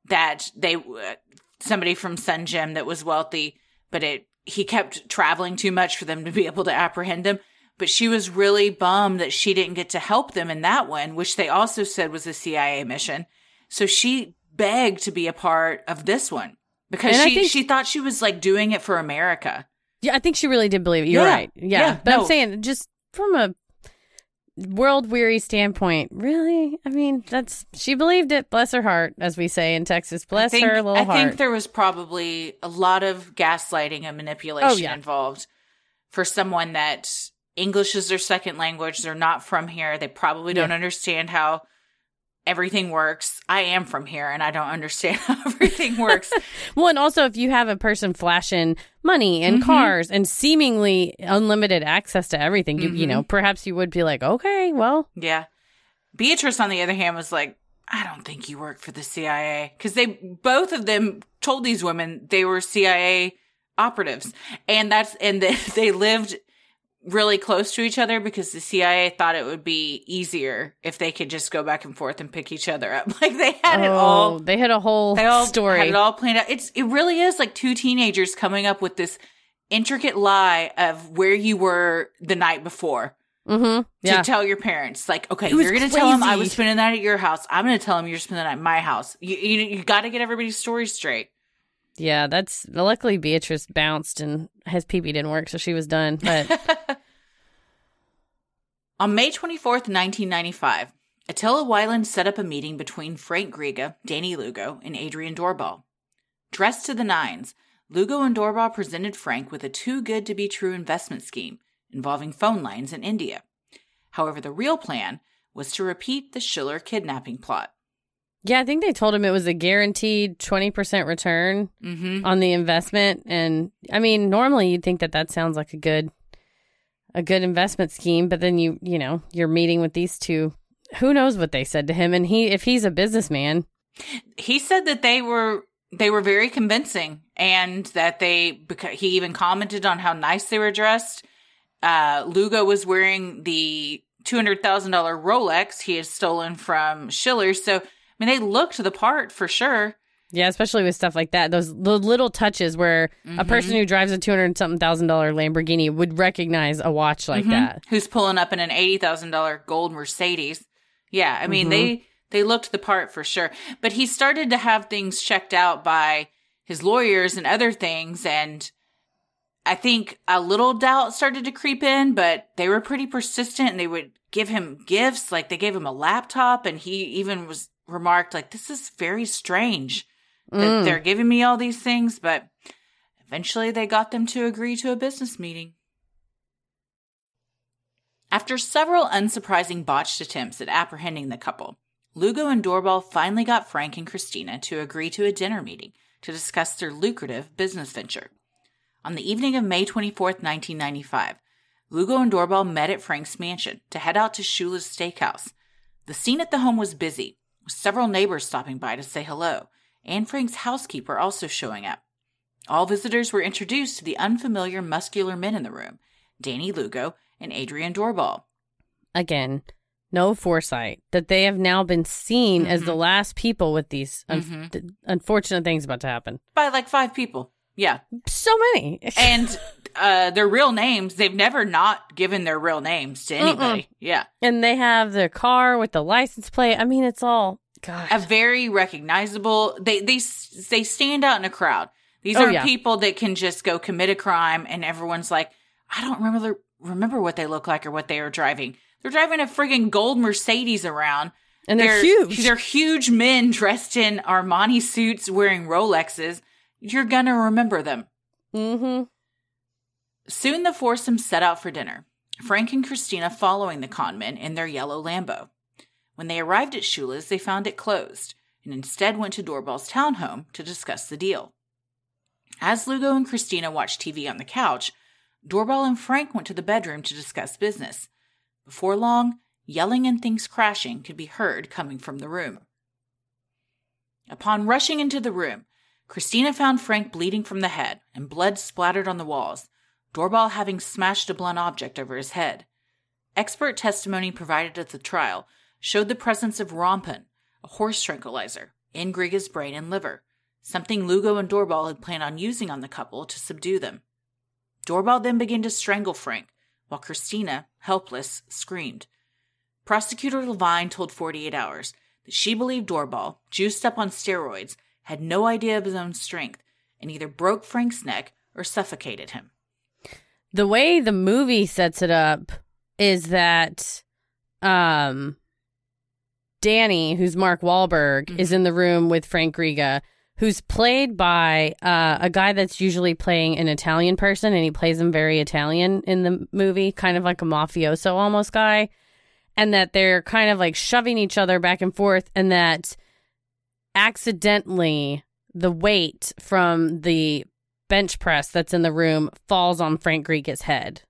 that they uh, somebody from Sun Gym that was wealthy, but it he kept traveling too much for them to be able to apprehend him. But she was really bummed that she didn't get to help them in that one, which they also said was a CIA mission. So she begged to be a part of this one because And she she thought she was like doing it for America. Yeah, I think she really did believe it. You're Yeah. right. Yeah. Yeah, but no. I'm saying, just from a world weary standpoint, really? I mean, that's she believed it. Bless her heart, as we say in Texas. Bless think, her little I heart. think there was probably a lot of gaslighting and manipulation Oh, yeah. involved for someone that English is their second language. They're not from here. They probably don't Yeah. understand how everything works. I am from here and I don't understand how everything works. Well, and also if you have a person flashing money and Mhm. cars and seemingly unlimited access to everything, you you Mhm. know, perhaps you would be like, okay, well, yeah. Beatrice, on the other hand, was like, I don't think you work for the CIA. Because they, both of them told these women they were CIA operatives. And that's, and they, they lived really close to each other because the CIA thought it would be easier if they could just go back and forth and pick each other up. Like they had it all oh, they had a whole they all story. had it all planned out. It's it really is like two teenagers coming up with this intricate lie of where you were the night before mm-hmm. to tell your parents. Like, okay, you're gonna tell them I was spending the night at your house. I'm gonna tell them you're spending the night at my house. You you, you got to get everybody's story straight. Yeah, that's luckily Beatrice bounced and his pee pee didn't work, so she was done. But On May 24th, 1995, Attila Weiland set up a meeting between Frank Griga, Danny Lugo, and Adrian Doorbal. Dressed to the nines, Lugo and Doorbal presented Frank with a too good to be true investment scheme involving phone lines in India. However, the real plan was to repeat the Schiller kidnapping plot. Yeah, I think they told him it was a guaranteed twenty percent return Mm-hmm. on the investment, and I mean, normally you'd think that that sounds like a good, a good investment scheme, but then you, you know, you're meeting with these two. Who knows what they said to him? And he, if he's a businessman, he said that they were they were very convincing and that they because he even commented on how nice they were dressed uh lugo was wearing the $200000 rolex he had stolen from schiller so mean they looked the part for sure Yeah, especially with stuff like that. Those the little touches where a person who drives a two hundred something thousand dollar Lamborghini would recognize a watch like Mhm. that. who's pulling up in an $80000 gold mercedes yeah i mean they they looked the part for sure but he started to have things checked out by his lawyers and other things and i think a little doubt started to creep in but they were pretty persistent and they would give him gifts like they gave him a laptop and he even was remarked like this is very strange that Mm. they're giving me all these things but eventually they got them to agree to a business meeting after several unsurprising botched attempts at apprehending the couple, Lugo and Doorbal finally got Frank and Christina to agree to a dinner meeting to discuss their lucrative business venture. On the evening of May 24th, 1995, Lugo and Doorbal met at Frank's mansion to head out to Shula's steakhouse. The scene at the home was busy, with several neighbors stopping by to say hello, and Frank's housekeeper also showing up. All visitors were introduced to the unfamiliar muscular men in the room, Danny Lugo and Adrian Doorbal. Again, no foresight that they have now been seen as the last people with these un- Mhm. th- unfortunate things about to happen. By like five people. Yeah. So many. And uh their real names, they've never not given their real names to anybody. Yeah. and they have their car with the license plate. I mean, it's all God. A very recognizable they they they stand out in a crowd. These Oh, aren't yeah. people that can just go commit a crime and everyone's like, I don't remember remember what they look like or what they are driving. They're driving a friggin' gold Mercedes around. and they're, huge. They're huge men dressed in Armani suits wearing Rolexes. You're gonna remember them. mm-hmm. Soon the foursome set out for dinner, Frank and Christina following the conmen in their yellow Lambo. When they arrived at Shula's, they found it closed and instead went to Doorbal's townhome to discuss the deal. As Lugo and Christina watched TV on the couch, Doorbal and Frank went to the bedroom to discuss business. Before long, yelling and things crashing could be heard coming from the room. Upon rushing into the room, Christina found Frank bleeding from the head and blood splattered on the walls, Doorbal having smashed a blunt object over his head. Expert testimony provided at the trial showed the presence of Rompun, a horse tranquilizer, in Griga's brain and liver, something Lugo and Doorbal had planned on using on the couple to subdue them. Doorbal then began to strangle Frank, while Christina, helpless, screamed. Prosecutor Levine told 48 Hours that she believed Doorbal, juiced up on steroids, had no idea of his own strength and either broke Frank's neck or suffocated him. The way the movie sets it up is that um Danny, who's Mark Wahlberg, is in the room with Frank Griga, who's played by uh, a guy that's usually playing an Italian person, and he plays him very Italian in the movie, kind of like a mafioso almost guy. And that they're kind of like shoving each other back and forth, and that accidentally the weight from the bench press that's in the room falls on Frank Griga's head.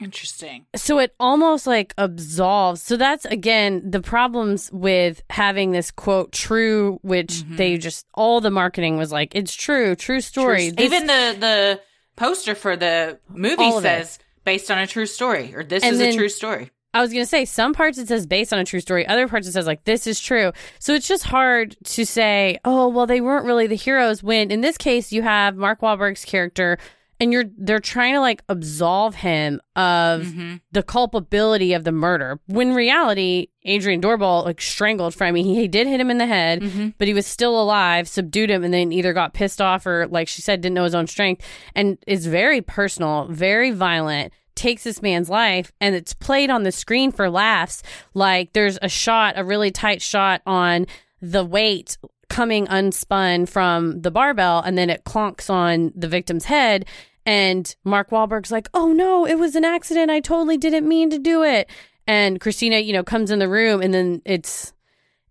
Interesting. So it almost like absolves. So that's again the problems with having this quote true, which mm-hmm. they just all the marketing was like it's true, true story. True- This- Even the the poster for the movie it. says based on a true story or this And is then- a true story. I was gonna say some parts it says based on a true story, other parts it says like this is true. So it's just hard to say, oh well, they weren't really the heroes. When in this case you have Mark Wahlberg's character, and you're they're trying to like absolve him of mm-hmm. the culpability of the murder. When in reality, Adrian Doorbal like strangled Frammy. He, he did hit him in the head, mm-hmm. but he was still alive, subdued him, and then either got pissed off or like she said, didn't know his own strength, and it's very personal, very violent takes this man's life and it's played on the screen for laughs. Like there's a shot a really tight shot on the weight coming unspun from the barbell and then it clonks on the victim's head. And Mark Wahlberg's like oh no it was an accident. I totally didn't mean to do it. And Christina you know comes in the room and then it's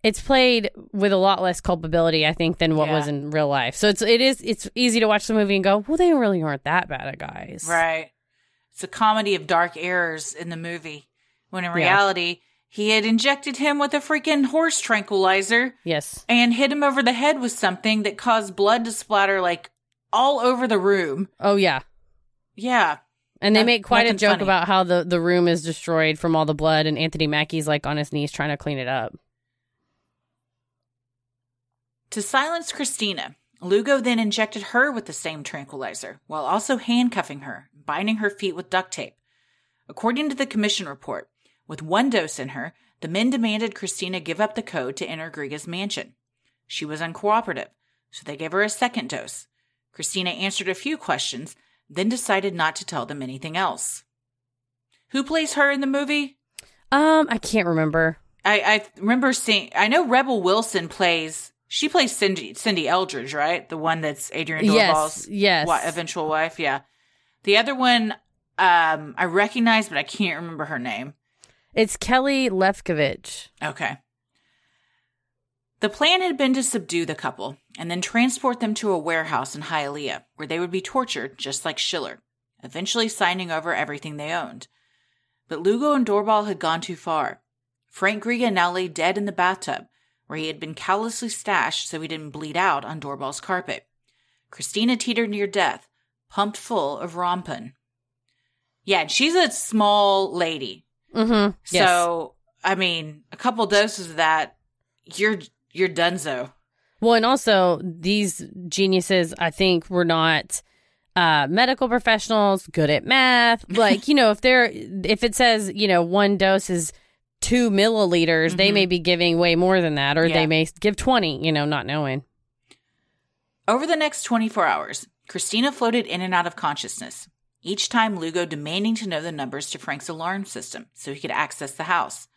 it's played with a lot less culpability I think than what Yeah. was in real life. So it's it is it's easy to watch the movie and go well they really aren't that bad at guys. Right. It's a comedy of dark errors in the movie. When in Yeah. reality, he had injected him with a freaking horse tranquilizer yes and hit him over the head with something that caused blood to splatter like all over the room. oh yeah Yeah. And they No- make quite a joke funny. about how the, the room is destroyed from all the blood, and Anthony Mackie's like on his knees trying to clean it up. To silence Christina, Lugo then injected her with the same tranquilizer, while also handcuffing her, binding her feet with duct tape. According to the commission report, with one dose in her, the men demanded Christina give up the code to enter Griga's mansion. She was uncooperative, so they gave her a second dose. Christina answered a few questions, then decided not to tell them anything else. Who plays her in the movie? Um, I can't remember. I, I remember seeing. I know Rebel Wilson plays. She plays Cindy Cindy Eldridge, right? The one that's Adrian Yes, Doorbal's yes. wi- eventual wife. Yeah. The other one, um, I recognize, but I can't remember her name. It's Keili Lefkovitz. Okay. The plan had been to subdue the couple and then transport them to a warehouse in Hialeah, where they would be tortured just like Schiller, eventually signing over everything they owned. But Lugo and Doorbal had gone too far. Frank Griga now lay dead in the bathtub, where he had been callously stashed so he didn't bleed out on Doorbal's carpet. Christina teetered near death, pumped full of rompun. Yeah, and she's a small lady. Mm-hmm. Yes. So, I mean, a couple doses of that, you're you're donezo. well, and also these geniuses, I think, were not uh, medical professionals, good at math. Like, you know, if they're if it says you know one dose is two milliliters, they may be giving way more than that, or Mm-hmm. Yeah. they may give twenty. You know, not knowing. Over the next 24 hours, Christina floated in and out of consciousness, each time Lugo demanding to know the numbers to Frank's alarm system so he could access the house.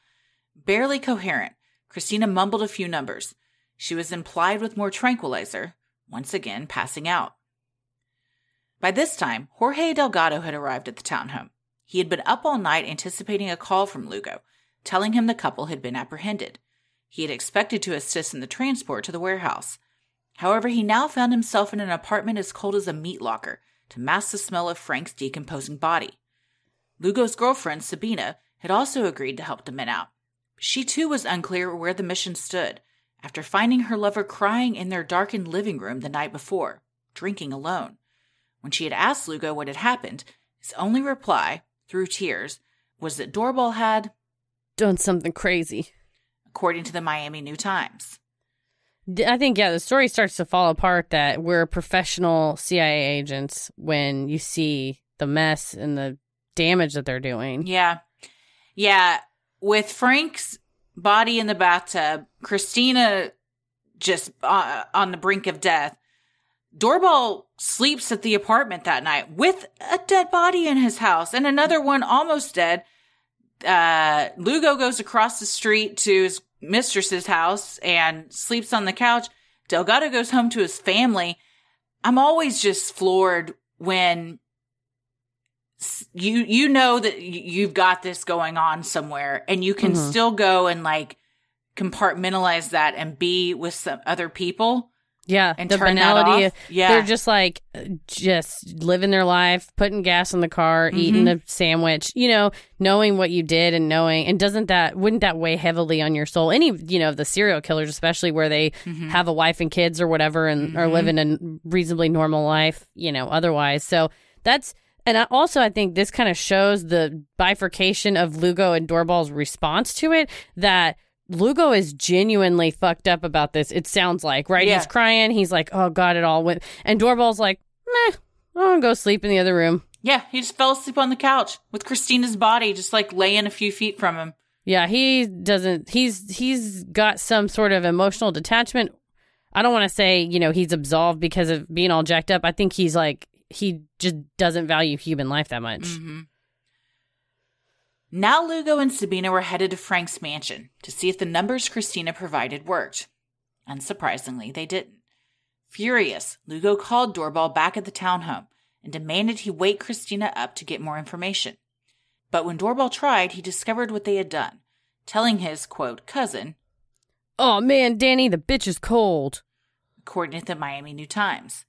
Barely coherent, Christina mumbled a few numbers. She was implied with more tranquilizer, once again passing out. By this time, Jorge Delgado had arrived at the townhome. He had been up all night anticipating a call from Lugo, telling him the couple had been apprehended. He had expected to assist in the transport to the warehouse. However, he now found himself in an apartment as cold as a meat locker to mask the smell of Frank's decomposing body. Lugo's girlfriend, Sabina, had also agreed to help the men out. She too was unclear where the mission stood after finding her lover crying in their darkened living room the night before, drinking alone. When she had asked Lugo what had happened, his only reply, through tears, was that Doorbal had, Done something crazy. according to the Miami New Times. I think yeah, the story starts to fall apart that we're professional CIA agents when you see the mess and the damage that they're doing. Yeah. Yeah. With Frank's body in the bathtub, Christina just uh, on the brink of death. Doorbal sleeps at the apartment that night with a dead body in his house and another one almost dead. Uh, Lugo goes across the street to his mistress's house and sleeps on the couch. Delgado goes home to his family. I'm always just floored when you you know that you've got this going on somewhere and you can Mhm. still go and like compartmentalize that and be with some other people Yeah, and the banality. Of, Yeah. they're just like just living their life, putting gas in the car, eating Mm-hmm. a sandwich. You know, knowing what you did and knowing, and doesn't that wouldn't that weigh heavily on your soul? Any you know the serial killers, especially where they Mm-hmm. have a wife and kids or whatever, and are living a reasonably normal life. You know, otherwise. So that's. And I also, I think this kind of shows the bifurcation of Lugo and Doorbal's response to it. That Lugo is genuinely fucked up about this. It sounds like, right? Yeah. He's crying. He's like, "Oh God, it all went." And Doorbal's like, "Meh, I'm gonna go sleep in the other room." yeah, he just fell asleep on the couch with Christina's body just like laying a few feet from him. Yeah, he doesn't. He's he's got some sort of emotional detachment. I don't want to say you know he's absolved because of being all jacked up. I think he's like he just doesn't value human life that much. Mm-hmm. Now Lugo and Sabina were headed to Frank's mansion to see if the numbers Christina provided worked. Unsurprisingly, they didn't. Furious, Lugo called Doorbal back at the townhome and demanded he wake Christina up to get more information. But when Doorbal tried, he discovered what they had done, telling his, quote, cousin, Oh man, Danny, the bitch is cold. according to the Miami New Times.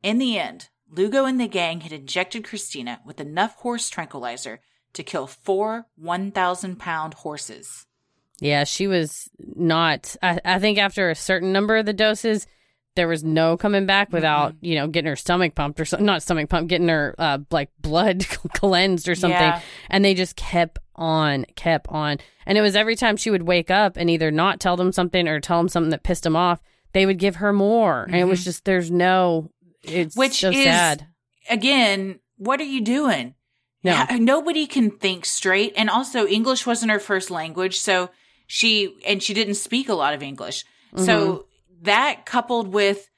In the end, Lugo and the gang had injected Christina with enough horse tranquilizer to kill four 1,000 pound horses. Yeah, she was not. I, I think after a certain number of the doses, there was no coming back without you know getting her stomach pumped or something. Not stomach pumped, getting her uh, like blood cleansed or something. Yeah. And they just kept on, kept on, and it was every time she would wake up and either not tell them something or tell them something that pissed them off, they would give her more, and it was just there's no. It's Which so is, sad. again, what are you doing? No. Nobody can think straight. And also, English wasn't her first language. So she, and she didn't speak a lot of English. Mm-hmm. So that coupled with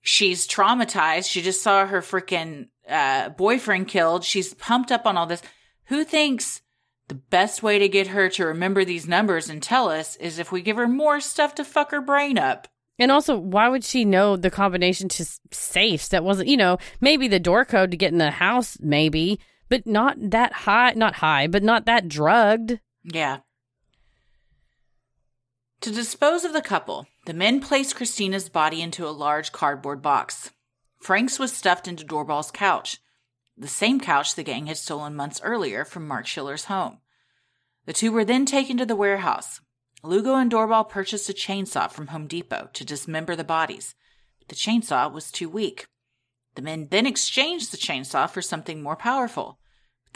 she's traumatized. She just saw her freaking uh, boyfriend killed. She's pumped up on all this. Who thinks the best way to get her to remember these numbers and tell us is if we give her more stuff to fuck her brain up? And also, why would she know the combination to safes that wasn't, you know, maybe the door code to get in the house, maybe, but not that high, not high, but not that drugged. Yeah. To dispose of the couple, the men placed Christina's body into a large cardboard box. Frank's was stuffed into Doorbal's couch, the same couch the gang had stolen months earlier from Marc Schiller's home. The two were then taken to the warehouse. Lugo and Doorbal purchased a chainsaw from Home Depot to dismember the bodies, the chainsaw was too weak. The men then exchanged the chainsaw for something more powerful.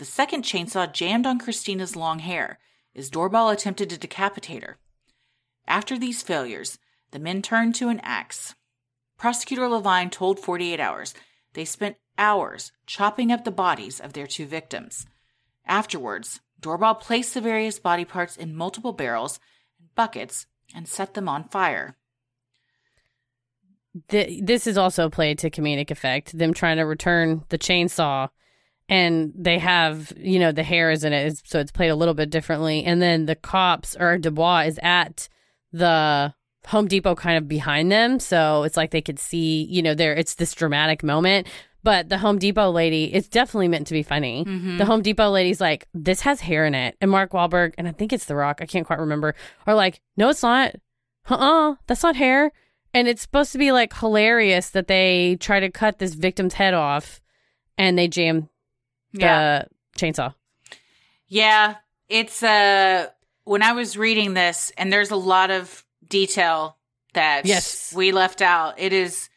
The second chainsaw jammed on Christina's long hair as Doorbal attempted to decapitate her. After these failures, the men turned to an axe. Prosecutor Levine told 48 Hours they spent hours chopping up the bodies of their two victims. Afterwards, Doorbal placed the various body parts in multiple barrels and buckets and set them on fire. Th- this is also played to comedic effect. Them trying to return the chainsaw, and they have, you know, the hair is in it, so it's played a little bit differently. And then the cops or Dubois is at the Home Depot kind of behind them, so it's like they could see, you know, there. It's this dramatic moment. But the Home Depot lady, it's definitely meant to be funny. The Home Depot lady's like, "This has hair in it," and Mark Wahlberg and I think it's The Rock, I can't quite remember, are like, "No, it's not. Uh, uh that's not hair." And it's supposed to be like hilarious that they try to cut this victim's head off, and they jam the Yeah. chainsaw. Yeah, it's uh when I was reading this and there's a lot of detail that Yes. we left out. It is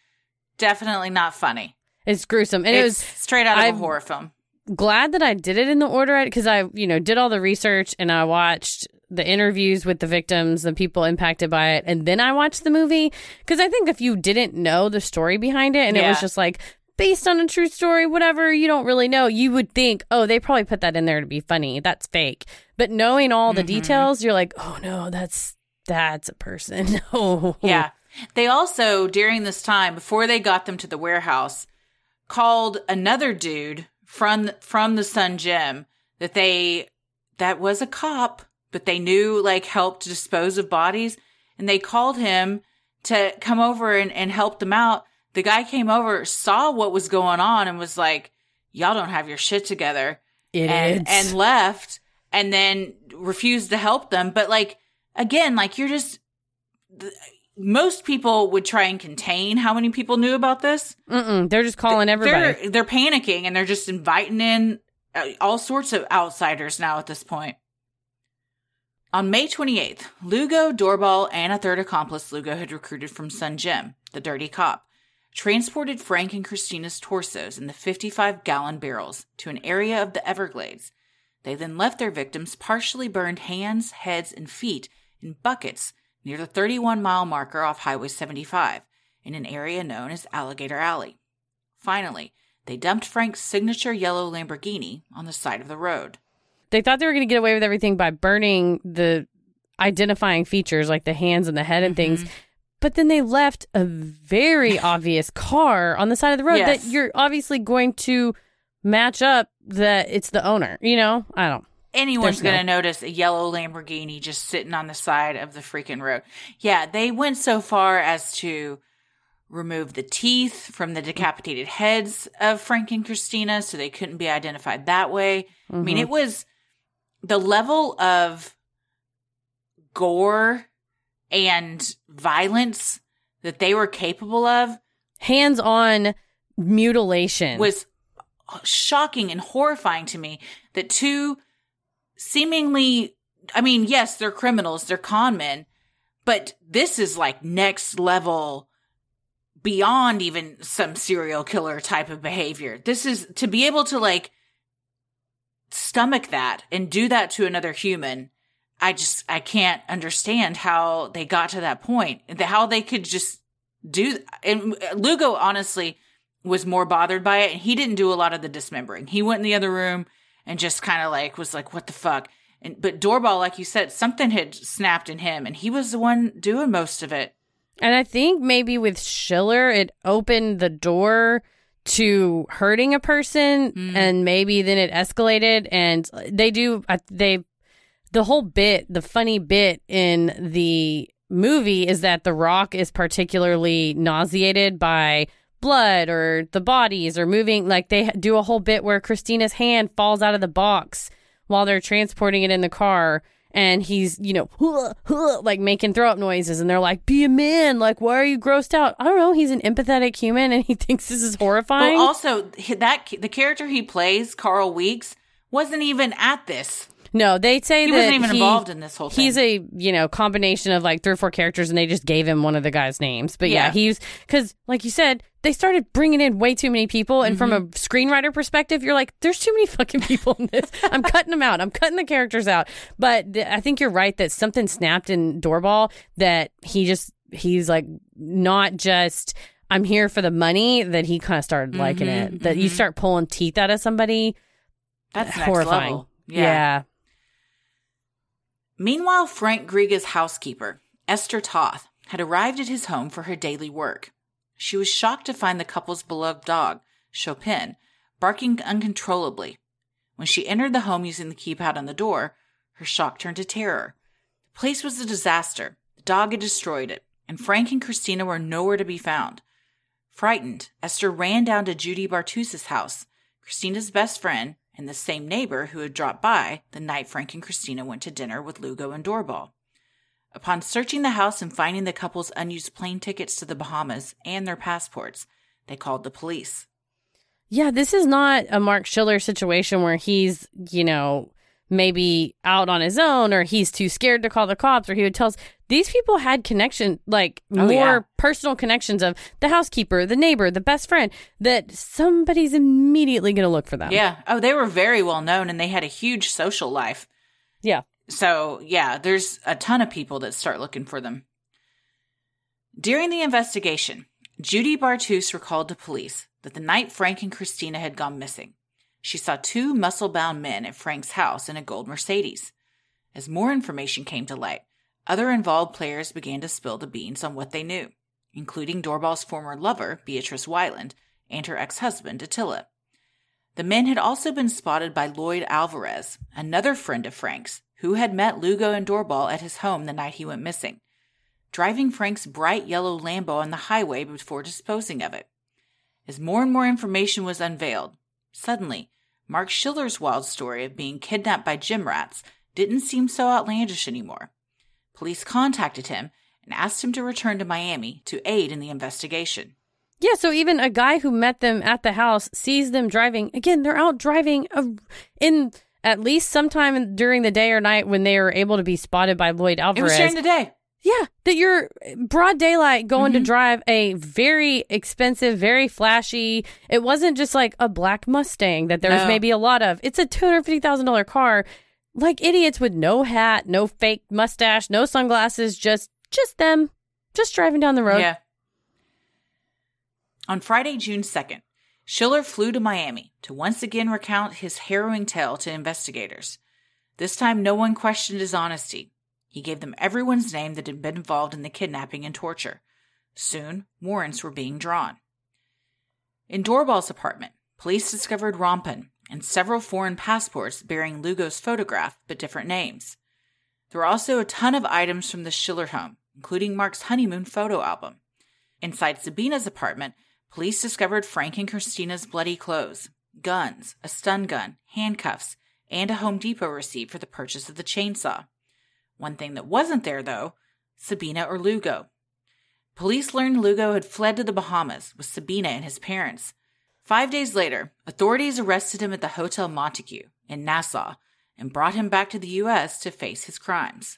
definitely not funny. It's gruesome, and it's it was straight out of I've- a horror film. glad that I did it in the order I because I, you know, did all the research and I watched the interviews with the victims, the people impacted by it, and then I watched the movie. Because I think if you didn't know the story behind it and it was just like based on a true story, whatever, you don't really know, you would think, oh, they probably put that in there to be funny. That's fake. But knowing all the mm-hmm. details, you're like, oh no, that's that's a person. oh Yeah. They also during this time before they got them to the warehouse called another dude from from the Sun Gym that they that was a cop, but they knew like helped dispose of bodies and they called him to come over and, and help them out. The guy came over, saw what was going on, and was like, Y'all don't have your shit together. And, and left and then refused to help them. But like, again, like you're just, th- most people would try and contain how many people knew about this. Mm-mm, they're just calling everybody. They're, they're panicking and they're just inviting in uh, all sorts of outsiders now at this point. On May 28th, Lugo, Doorbal, and a third accomplice Lugo had recruited from Sun Gym, the dirty cop, transported Frank and Christina's torsos in the 55 gallon barrels to an area of the Everglades. They then left their victims partially burned hands, heads, and feet in buckets near the 31 mile marker off Highway 75 in an area known as Alligator Alley. Finally, they dumped Frank's signature yellow Lamborghini on the side of the road. they thought they were going to get away with everything by burning the identifying features like the hands and the head and things. Mm-hmm. But then they left a very obvious car on the side of the road Yes. that you're obviously going to match up that it's the owner. You know, I don't. anyone's going to notice a yellow Lamborghini just sitting on the side of the freaking road. Yeah, they went so far as to remove the teeth from the decapitated heads of Frank and Christina so they couldn't be identified that way. I mean, mm-hmm. it was the level of gore and violence that they were capable of Hands on mutilation was shocking and horrifying to me that two seemingly I mean, yes, they're criminals, they're con men, but this is like next level beyond even some serial killer type of behavior. This is to be able to like stomach that and do that to another human. I just I can't understand how they got to that point. How they could just do and Lugo honestly was more bothered by it and he didn't do a lot of the dismembering. He went in the other room and just kind of like was like what the fuck. And but Doorbal like you said something had snapped in him and he was the one doing most of it. And I think maybe with Schiller, it opened the door to hurting a person, Mm. and maybe then it escalated. And they do, they, the whole bit, the funny bit in the movie is that The Rock is particularly nauseated by blood or the bodies or moving. Like they do a whole bit where Christina's hand falls out of the box while they're transporting it in the car. And he's, you know, "Huh, huh," like making throw up noises. And they're like, be a man. Like, why are you grossed out? I don't know. He's an empathetic human and he thinks this is horrifying. also that the character he plays, Carl Weeks, wasn't even at this. No, they say that He that wasn't even he- involved in this whole thing. He's a, you know, combination of like three or four characters and they just gave him one of the guys' names. But yeah, Yeah. he's, because like you said, they started bringing in way too many people. And from a Mm-hmm. screenwriter perspective, you're like, there's too many fucking people in this. I'm cutting them out. I'm cutting the characters out. But th- I think you're right that something snapped in Doorbal that he just, he's like, not just, I'm here for the money, that he kind of started liking Mhm, it. That you mhm. start pulling teeth out of somebody. That's horrifying. level. yeah. Meanwhile, Frank Griga's housekeeper, Esther Toth, had arrived at his home for her daily work. She was shocked to find the couple's beloved dog, Chopin, barking uncontrollably. When she entered the home using the keypad on the door, her shock turned to terror. The place was a disaster. The dog had destroyed it, and Frank and Christina were nowhere to be found. Frightened, Esther ran down to Judy Bartus's house, Christina's best friend, and the same neighbor who had dropped by the night Frank and Christina went to dinner with Lugo and Doorbal. Upon searching the house and finding the couple's unused plane tickets to the Bahamas and their passports, they called the police. Yeah, this is not a Marc Schiller situation where he's, you know, maybe out on his own or he's too scared to call the cops or he would tell us these people had connection like Oh, more yeah. personal connections of the housekeeper, the neighbor, the best friend that somebody's immediately going to look for them. Yeah. Oh, they were very well known and they had a huge social life. Yeah. So, yeah, there's a ton of people that start looking for them. During the investigation, Judy Bartus recalled to police that the night Frank and Christina had gone missing, she saw two muscle bound men at Frank's house in a gold Mercedes. As more information came to light, other involved players began to spill the beans on what they knew, including Doorbal's former lover, Beatrice Weiland, and her ex husband, Attila. The men had also been spotted by Lloyd Alvarez, another friend of Frank's, who had met Lugo and Doorbal at his home the night he went missing. driving Frank's bright yellow Lambo on the highway before disposing of it. As more and more information was unveiled, suddenly, Marc Schiller's wild story of being kidnapped by gym rats didn't seem so outlandish anymore. Police contacted him and asked him to return to Miami to aid in the investigation. Yeah, so even a guy who met them at the house sees them driving. Again, they're out driving a, in at least sometime during the day or night when they are able to be spotted by Lloyd It Alvarez. was during the day. Yeah, that you're broad daylight going Mm-hmm. to drive a very expensive, very flashy. It wasn't just like a black Mustang that there's No. maybe a lot of. It's a two hundred fifty thousand dollar car, like idiots with no hat, no fake mustache, no sunglasses, just just them, just driving down the road. Yeah. On Friday, June 2nd, Schiller flew to Miami to once again recount his harrowing tale to investigators. This time, no one questioned his honesty. He gave them everyone's name that had been involved in the kidnapping and torture. Soon, warrants were being drawn. In Doorbal's apartment, police discovered Rompun and several foreign passports bearing Lugo's photograph but different names. There were also a ton of items from the Schiller home, including Marc's honeymoon photo album. Inside Sabina's apartment, police discovered Frank and Christina's bloody clothes, guns, a stun gun, handcuffs, and a Home Depot receipt for the purchase of the chainsaw. One thing that wasn't there, though Sabina or Lugo. Police learned Lugo had fled to the Bahamas with Sabina and his parents. Five days later, authorities arrested him at the Hotel Montague in Nassau and brought him back to the U.S. to face his crimes.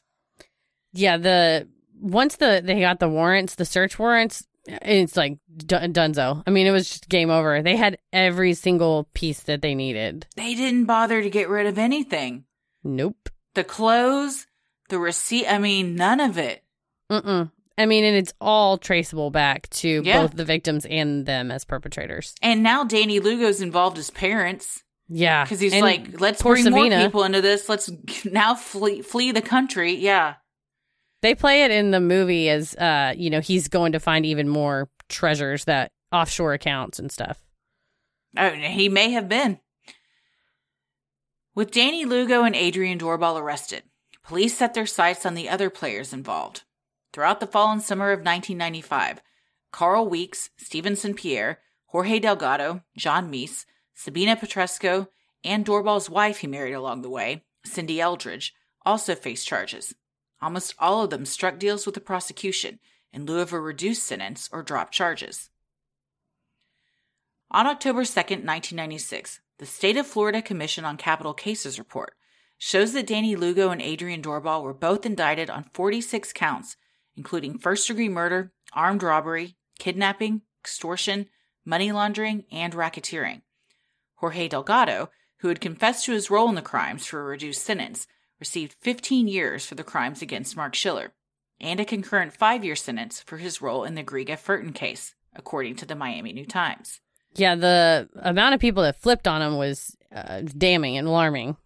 Yeah, the once the they got the warrants, the search warrants, it's like dun- Dunzo. I mean, it was just game over. They had every single piece that they needed. They didn't bother to get rid of anything. Nope. The clothes, the receipt, I mean, none of it. Mm-mm. I mean, and it's all traceable back to Yeah. both the victims and them as perpetrators. And now Danny Lugo's involved as parents Yeah, because he's And like, let's bring more people into this. Let's now flee, flee the country. Yeah. They play it in the movie as, uh, you know, he's going to find even more treasures that offshore accounts and stuff. Oh, he may have been. With Danny Lugo and Adrian Doorbal arrested, police set their sights on the other players involved. Throughout the fall and summer of 1995, Carl Weekes, Stevenson Pierre, Jorge Delgado, John Mese, Sabina Petrescu, and Doorbal's wife he married along the way, Cindy Eldridge, also faced charges. Almost all of them struck deals with the prosecution in lieu of a reduced sentence or dropped charges. On October 2, 1996, the State of Florida Commission on Capital Cases report shows that Danny Lugo and Adrian Doorbal were both indicted on 46 counts, including first degree murder, armed robbery, kidnapping, extortion, money laundering, and racketeering. Jorge Delgado, who had confessed to his role in the crimes for a reduced sentence, received 15 years for the crimes against Marc Schiller, and a concurrent five year sentence for his role in the Griga Furton case, according to the Miami New Times. Yeah, the amount of people that flipped on him was uh, damning and alarming.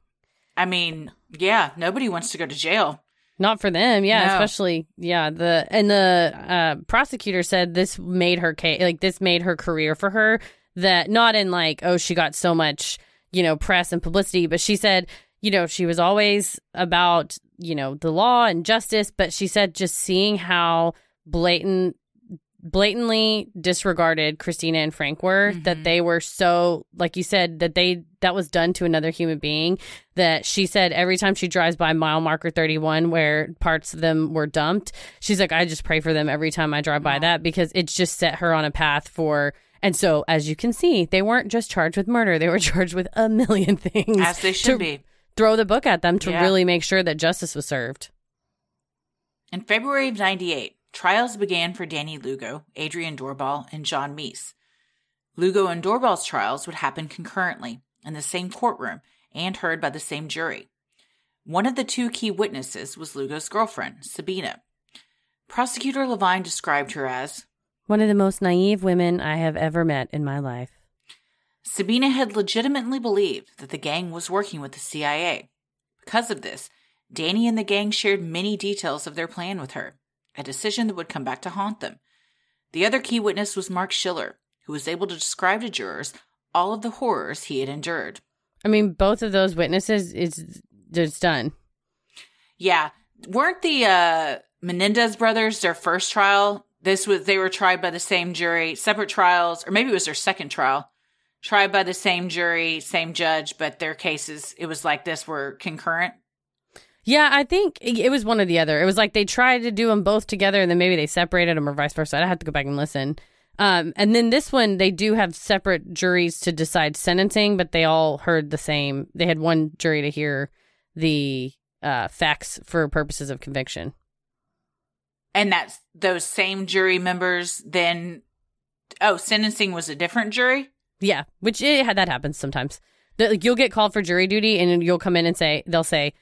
I mean, yeah, nobody wants to go to jail. Not for them, yeah. No. Especially, yeah. The and the uh, prosecutor said this made her case, like this made her career for her. That not in like, oh, she got so much, you know, press and publicity, but she said, you know, she was always about, you know, the law and justice. But she said just seeing how blatant, blatantly disregarded Christina and Frank were, that mm-hmm. they were so, like you said, that they that was done to another human being that she said every time she drives by mile marker 31 where parts of them were dumped she's like i just pray for them every time i drive by that because it just set her on a path for and so as you can see they weren't just charged with murder they were charged with a million things As they should be. throw the book at them to Yeah. really make sure that justice was served In February of 98, trials began for Danny Lugo, Adrian Doorbal, and John Mese. Lugo and Doorbal's trials would happen concurrently in the same courtroom and heard by the same jury. One of the two key witnesses was Lugo's girlfriend, Sabina. Prosecutor Levine described her as one of the most naive women i have ever met in my life Sabina had legitimately believed that the gang was working with the CIA. Because of this, Danny and the gang shared many details of their plan with her, a decision that would come back to haunt them. The other key witness was Marc Schiller, who was able to describe to jurors all of the horrors he had endured. i mean both of those witnesses is it's done Yeah, weren't the uh, Menendez brothers their first trial? This was they were tried by the same jury, separate trials, or maybe it was their second trial, tried by the same jury, same judge, but their cases it was like this were concurrent. Yeah, I think it was one or the other. It was like they tried to do them both together, and then maybe they separated them, or vice versa. I'd have to go back and listen. Um, and then this one, they do have separate juries to decide sentencing, but they all heard the same. They had one jury to hear the uh, facts for purposes of conviction. And that's those same jury members then. Oh, sentencing was a different jury. Yeah, which it, that happens sometimes. The, like, you'll get called for jury duty, and you'll come in and say they'll say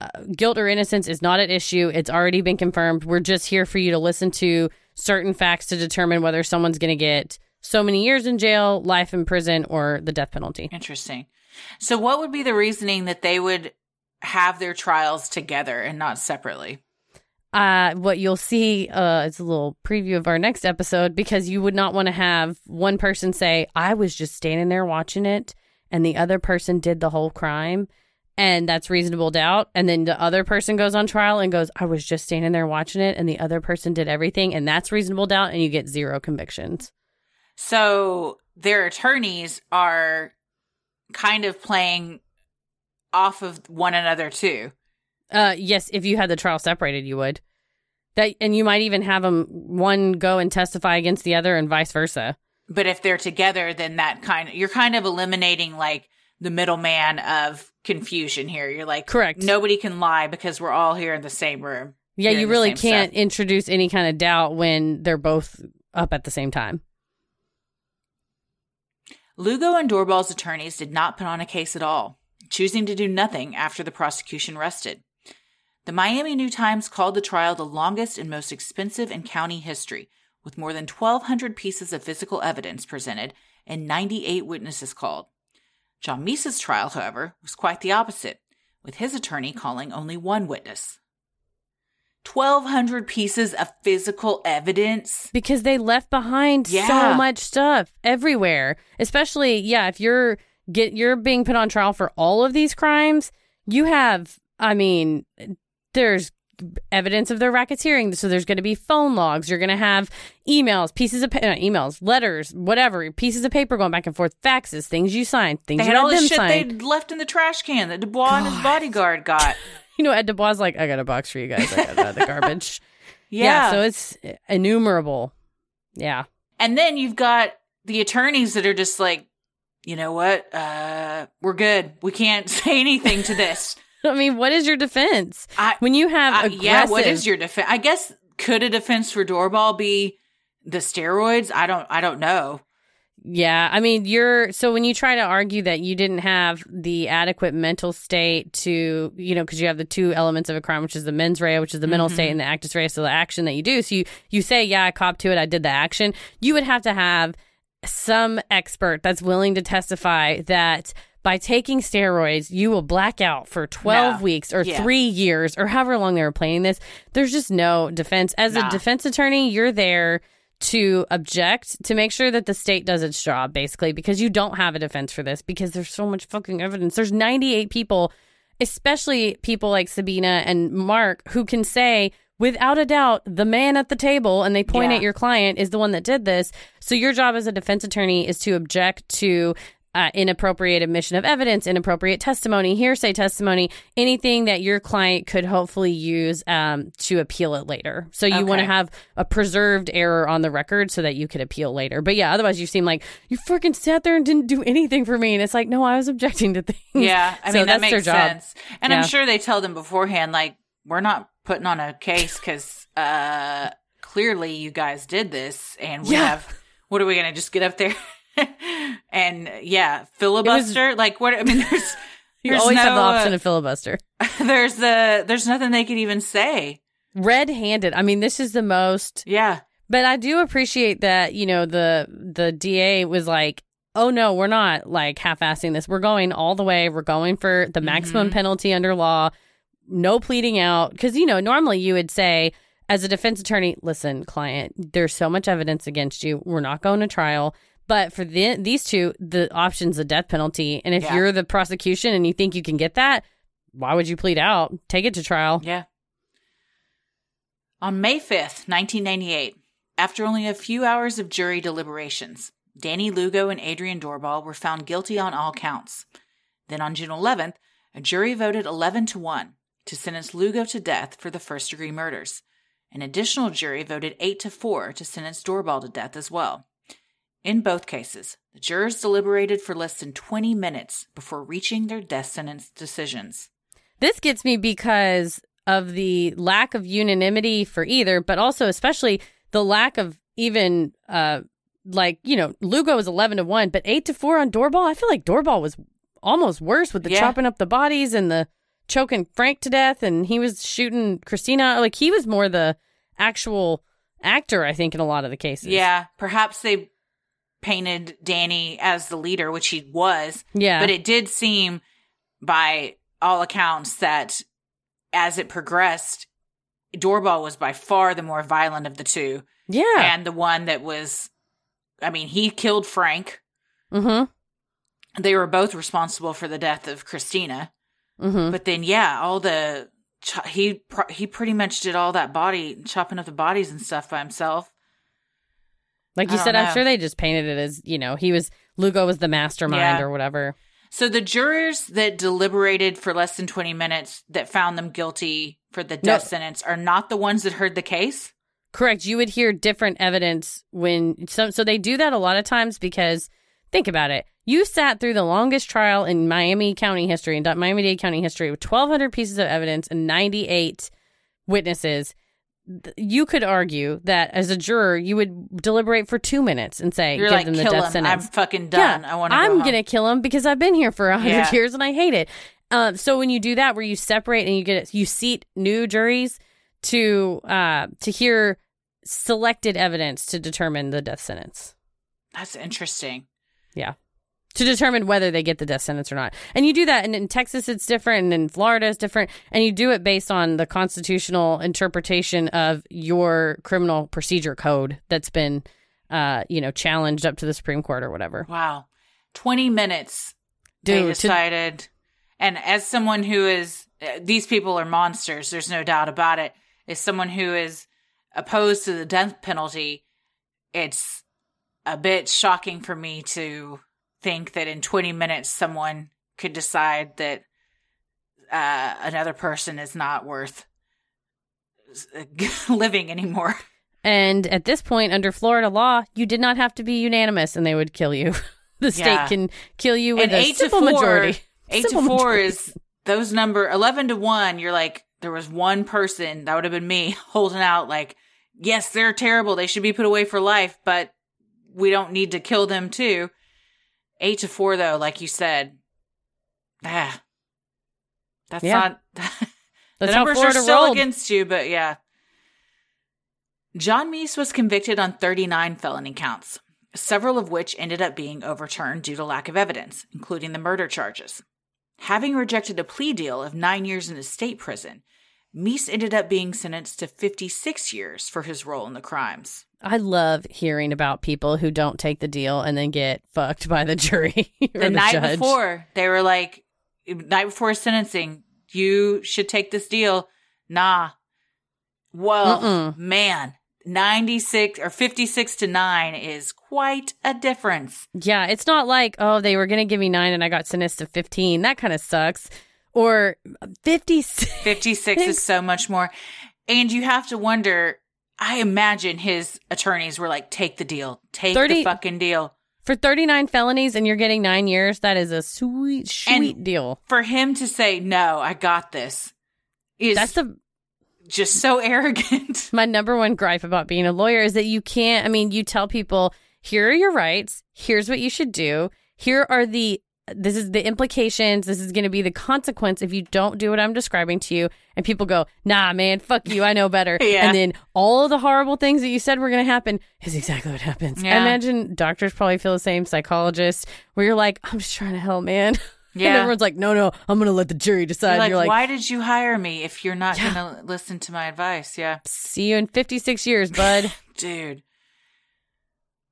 uh, guilt or innocence is not at issue. It's already been confirmed. We're just here for you to listen to certain facts to determine whether someone's going to get so many years in jail, life in prison, or the death penalty. Interesting. So, what would be the reasoning that they would have their trials together and not separately? Uh, what you'll see uh, is a little preview of our next episode because you would not want to have one person say, I was just standing there watching it, and the other person did the whole crime and that's reasonable doubt. And then the other person goes on trial and goes, I was just standing there watching it, and the other person did everything, and that's reasonable doubt, and you get zero convictions. So their attorneys are kind of playing off of one another too. Uh, yes, if you had the trial separated, you would. That, and you might even have them one go and testify against the other, and vice versa. But if they're together, then that kind of you're kind of eliminating like the middleman of confusion here. You're like, correct. Nobody can lie because we're all here in the same room. Yeah, you really can't stuff. introduce any kind of doubt when they're both up at the same time. Lugo and Doorbal's attorneys did not put on a case at all, choosing to do nothing after the prosecution rested. The Miami New Times called the trial the longest and most expensive in county history, with more than 1,200 pieces of physical evidence presented and 98 witnesses called. John Mese's trial, however, was quite the opposite, with his attorney calling only one witness. 1,200 pieces of physical evidence. Because they left behind yeah. so much stuff everywhere. Especially, yeah, if you're get you're being put on trial for all of these crimes, you have I mean, there's evidence of their racketeering. So there's going to be phone logs. You're going to have emails, pieces of pa- uh, emails, letters, whatever, pieces of paper going back and forth, faxes, things you signed, things they you had all this shit they left in the trash can that Dubois God. and his bodyguard got. you know, Ed Dubois like, I got a box for you guys. I got uh, the garbage. yeah. yeah. So it's innumerable. Yeah. And then you've got the attorneys that are just like, you know what? Uh, we're good. We can't say anything to this. I mean, what is your defense I, when you have I, aggressive? Yeah, what is your defense? I guess could a defense for Doorbal be the steroids? I don't. I don't know. Yeah, I mean, you're so when you try to argue that you didn't have the adequate mental state to, you know, because you have the two elements of a crime, which is the mens rea, which is the mental mm-hmm. state, and the actus reus, so the action that you do. So you you say, yeah, I cop to it, I did the action. You would have to have some expert that's willing to testify that by taking steroids, you will black out for 12 weeks or yeah. three years or however long they were planning this. There's just no defense. As nah. a defense attorney, you're there to object to make sure that the state does its job, basically, because you don't have a defense for this because there's so much fucking evidence. There's 98 people, especially people like Sabina and Marc, who can say, without a doubt, the man at the table and they point yeah. at your client is the one that did this. So your job as a defense attorney is to object to uh, inappropriate admission of evidence, inappropriate testimony, hearsay testimony, anything that your client could hopefully use um, to appeal it later. So you okay. want to have a preserved error on the record so that you could appeal later. But yeah, otherwise you seem like you freaking sat there and didn't do anything for me. And it's like, no, I was objecting to things. Yeah, I so mean that makes sense. And yeah. I'm sure they tell them beforehand, like, we're not putting on a case because uh, clearly you guys did this, and we yeah. have. What are we gonna just get up there? and yeah, filibuster. Was, like what? I mean, there's you there's always no, have the option uh, of filibuster. There's the there's nothing they could even say. Red handed. I mean, this is the most. Yeah. But I do appreciate that you know the the DA was like, oh no, we're not like half assing this. We're going all the way. We're going for the maximum mm-hmm. penalty under law. No pleading out because you know normally you would say as a defense attorney, listen, client, there's so much evidence against you. We're not going to trial. But for the, these two, the option's a death penalty. And if yeah. you're the prosecution and you think you can get that, why would you plead out? Take it to trial. Yeah. On May 5th, 1998, after only a few hours of jury deliberations, Danny Lugo and Adrian Doorbal were found guilty on all counts. Then on June 11th, a jury voted 11 to 1 to sentence Lugo to death for the first degree murders. An additional jury voted 8 to 4 to sentence Doorbal to death as well. In both cases, the jurors deliberated for less than 20 minutes before reaching their death sentence decisions. This gets me because of the lack of unanimity for either, but also especially the lack of even uh like, you know, Lugo was 11 to 1, but 8 to 4 on Doorbal. I feel like Doorbal was almost worse with the Yeah. chopping up the bodies and the choking Frank to death and he was shooting Christina like he was more the actual actor I think in a lot of the cases. Yeah, perhaps they painted Danny as the leader, which he was, Yeah. but it did seem by all accounts that as it progressed, Doorbal was by far the more violent of the two yeah. and the one that was I mean, he killed Frank. Mm hmm. They were both responsible for the death of Christina. Mm-hmm. But then, yeah, all the he he pretty much did all that body chopping up the bodies and stuff by himself. Like you said, I'm sure they just painted it as, you know, he was Lugo was the mastermind Yeah. or whatever. So the jurors that deliberated for less than twenty minutes that found them guilty for the death No. sentence are not the ones that heard the case. Correct. You would hear different evidence when so so they do that a lot of times because think about it. You sat through the longest trial in Miami County history, in Miami Dade County history, with 1,200 pieces of evidence and 98 witnesses. You could argue that as a juror, you would deliberate for two minutes and say, You're "Give like, them the kill death him. sentence." I'm fucking done. Yeah, I want to. I'm go gonna kill him because I've been here for a hundred Yeah. years and I hate it. Um, so when you do that, where you separate and you get you seat new juries to uh to hear selected evidence to determine the death sentence. That's interesting. Yeah. To determine whether they get the death sentence or not. And you do that and in Texas it's different and in Florida it's different. And you do it based on the constitutional interpretation of your criminal procedure code that's been uh, you know, challenged up to the Supreme Court or whatever. Wow, twenty minutes. Dude, they to- decided, and as someone who is, uh, these people are monsters. There's no doubt about it. As someone who is opposed to the death penalty, it's a bit shocking for me to think that in 20 minutes someone could decide that uh, another person is not worth living anymore. And at this point, under Florida law, you did not have to be unanimous, and they would kill you. the state Yeah. can kill you with and a eight simple to four, majority. Eight Simple to four majority. is those number eleven to one. You're like there was one person that would have been me holding out. Like yes, they're terrible. They should be put away for life, but we don't need to kill them too. Eight to four though, like you said, ah, that's Yeah. not. the That's numbers are still rolled. against you, but yeah. John Mese was convicted on 39 felony counts, several of which ended up being overturned due to lack of evidence, including the murder charges. Having rejected a plea deal of nine years in a state prison, Mese ended up being sentenced to 56 years for his role in the crimes. I love hearing about people who don't take the deal and then get fucked by the jury The, the, night judge. before, they were like, night before sentencing, you should take this deal. Nah. Well, Mm-mm. man, 96 or 56 to 9 is quite a difference. Yeah, it's not like, oh, they were going to give me nine and I got sentenced to 15. That kind of sucks. Or 56. 56 is so much more. And you have to wonder, I imagine his attorneys were like, take the deal, take 30 the fucking deal. For 39 felonies and you're getting nine years, that is a sweet, sweet And- deal. For him to say, no, I got this is That's the just so arrogant. my number one gripe about being a lawyer is that you can't i mean you tell people here are your rights here's what you should do here are the this is the implications this is going to be the consequence if you don't do what i'm describing to you and people go nah man fuck you i know better Yeah. and then all of the horrible things that you said were going to happen is exactly what happens Yeah. i imagine doctors probably feel the same psychologists where you're like i'm just trying to help man and Yeah. everyone's like no no i'm going to let the jury decide You're like, you're like why did you hire me if you're not Yeah. going to listen to my advice? Yeah. see you in 56 years bud Dude.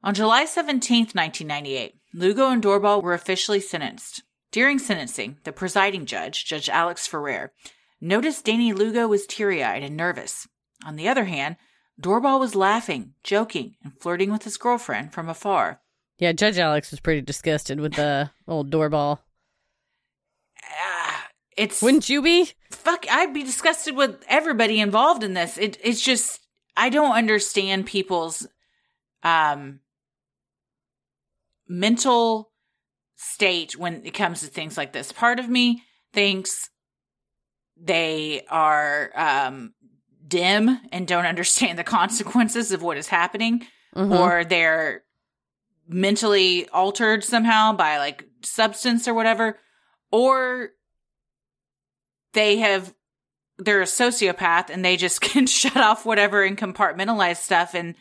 On July 17th, 1998, Lugo and Doorbal were officially sentenced. During sentencing, the presiding judge, Judge Alex Ferrer, noticed Danny Lugo was teary eyed and nervous. On the other hand, Doorbal was laughing, joking, and flirting with his girlfriend from afar. Yeah, Judge Alex was pretty disgusted with the old Doorbal. Ah, it's Wouldn't you be? fuck. I'd be disgusted with everybody involved in this. It, it's just I don't understand people's um mental state when it comes to things like this. Part of me thinks they are um dim and don't understand the consequences of what is happening Mhm. or they're mentally altered somehow by like substance or whatever or they have they're a sociopath and they just can shut off whatever and compartmentalize stuff and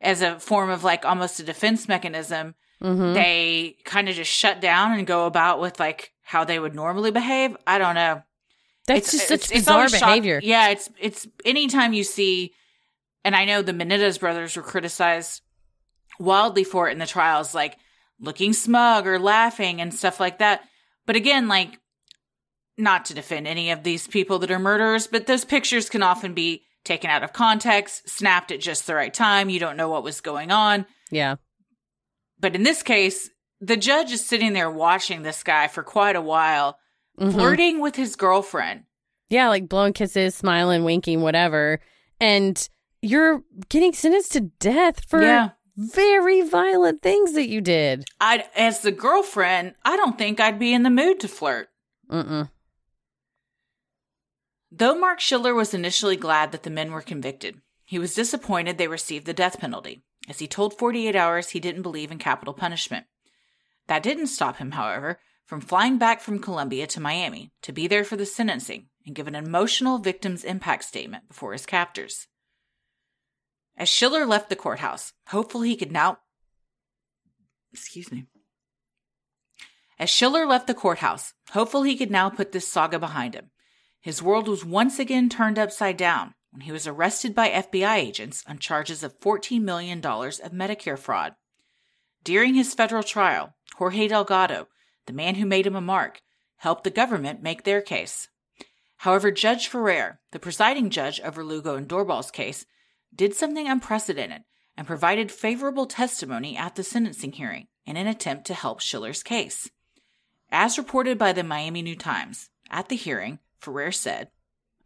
as a form of like almost a defense mechanism Mhm. they kind of just shut down and go about with like how they would normally behave i don't know That's just such bizarre always shock- behavior. yeah, it's it's anytime you see, and I know the Menendez brothers were criticized wildly for it in the trials, like looking smug or laughing and stuff like that. But again, like not to defend any of these people that are murderers, but those pictures can often be taken out of context, snapped at just the right time. You don't know what was going on. Yeah. But in this case, the judge is sitting there watching this guy for quite a while, Mhm. flirting with his girlfriend. Yeah, like blowing kisses, smiling, winking, whatever. And you're getting sentenced to death for Yeah. very violent things that you did. I, as the girlfriend, I don't think I'd be in the mood to flirt. Mm-mm. Though Marc Schiller was initially glad that the men were convicted, he was disappointed they received the death penalty, as he told 48 Hours he didn't believe in capital punishment. That didn't stop him, however, from flying back from Colombia to Miami to be there for the sentencing and give an emotional victim's impact statement before his captors. As Schiller left the courthouse, hopeful he could now. Excuse me. As Schiller left the courthouse, hopeful he could now put this saga behind him, his world was once again turned upside down when he was arrested by FBI agents on charges of $14 million of Medicare fraud. During his federal trial, Jorge Delgado, the man who made him a mark, helped the government make their case. However, Judge Ferrer, the presiding judge over Lugo and Doorbal's case, did something unprecedented and provided favorable testimony at the sentencing hearing in an attempt to help Schiller's case. As reported by the Miami New Times, at the hearing, Ferrer said,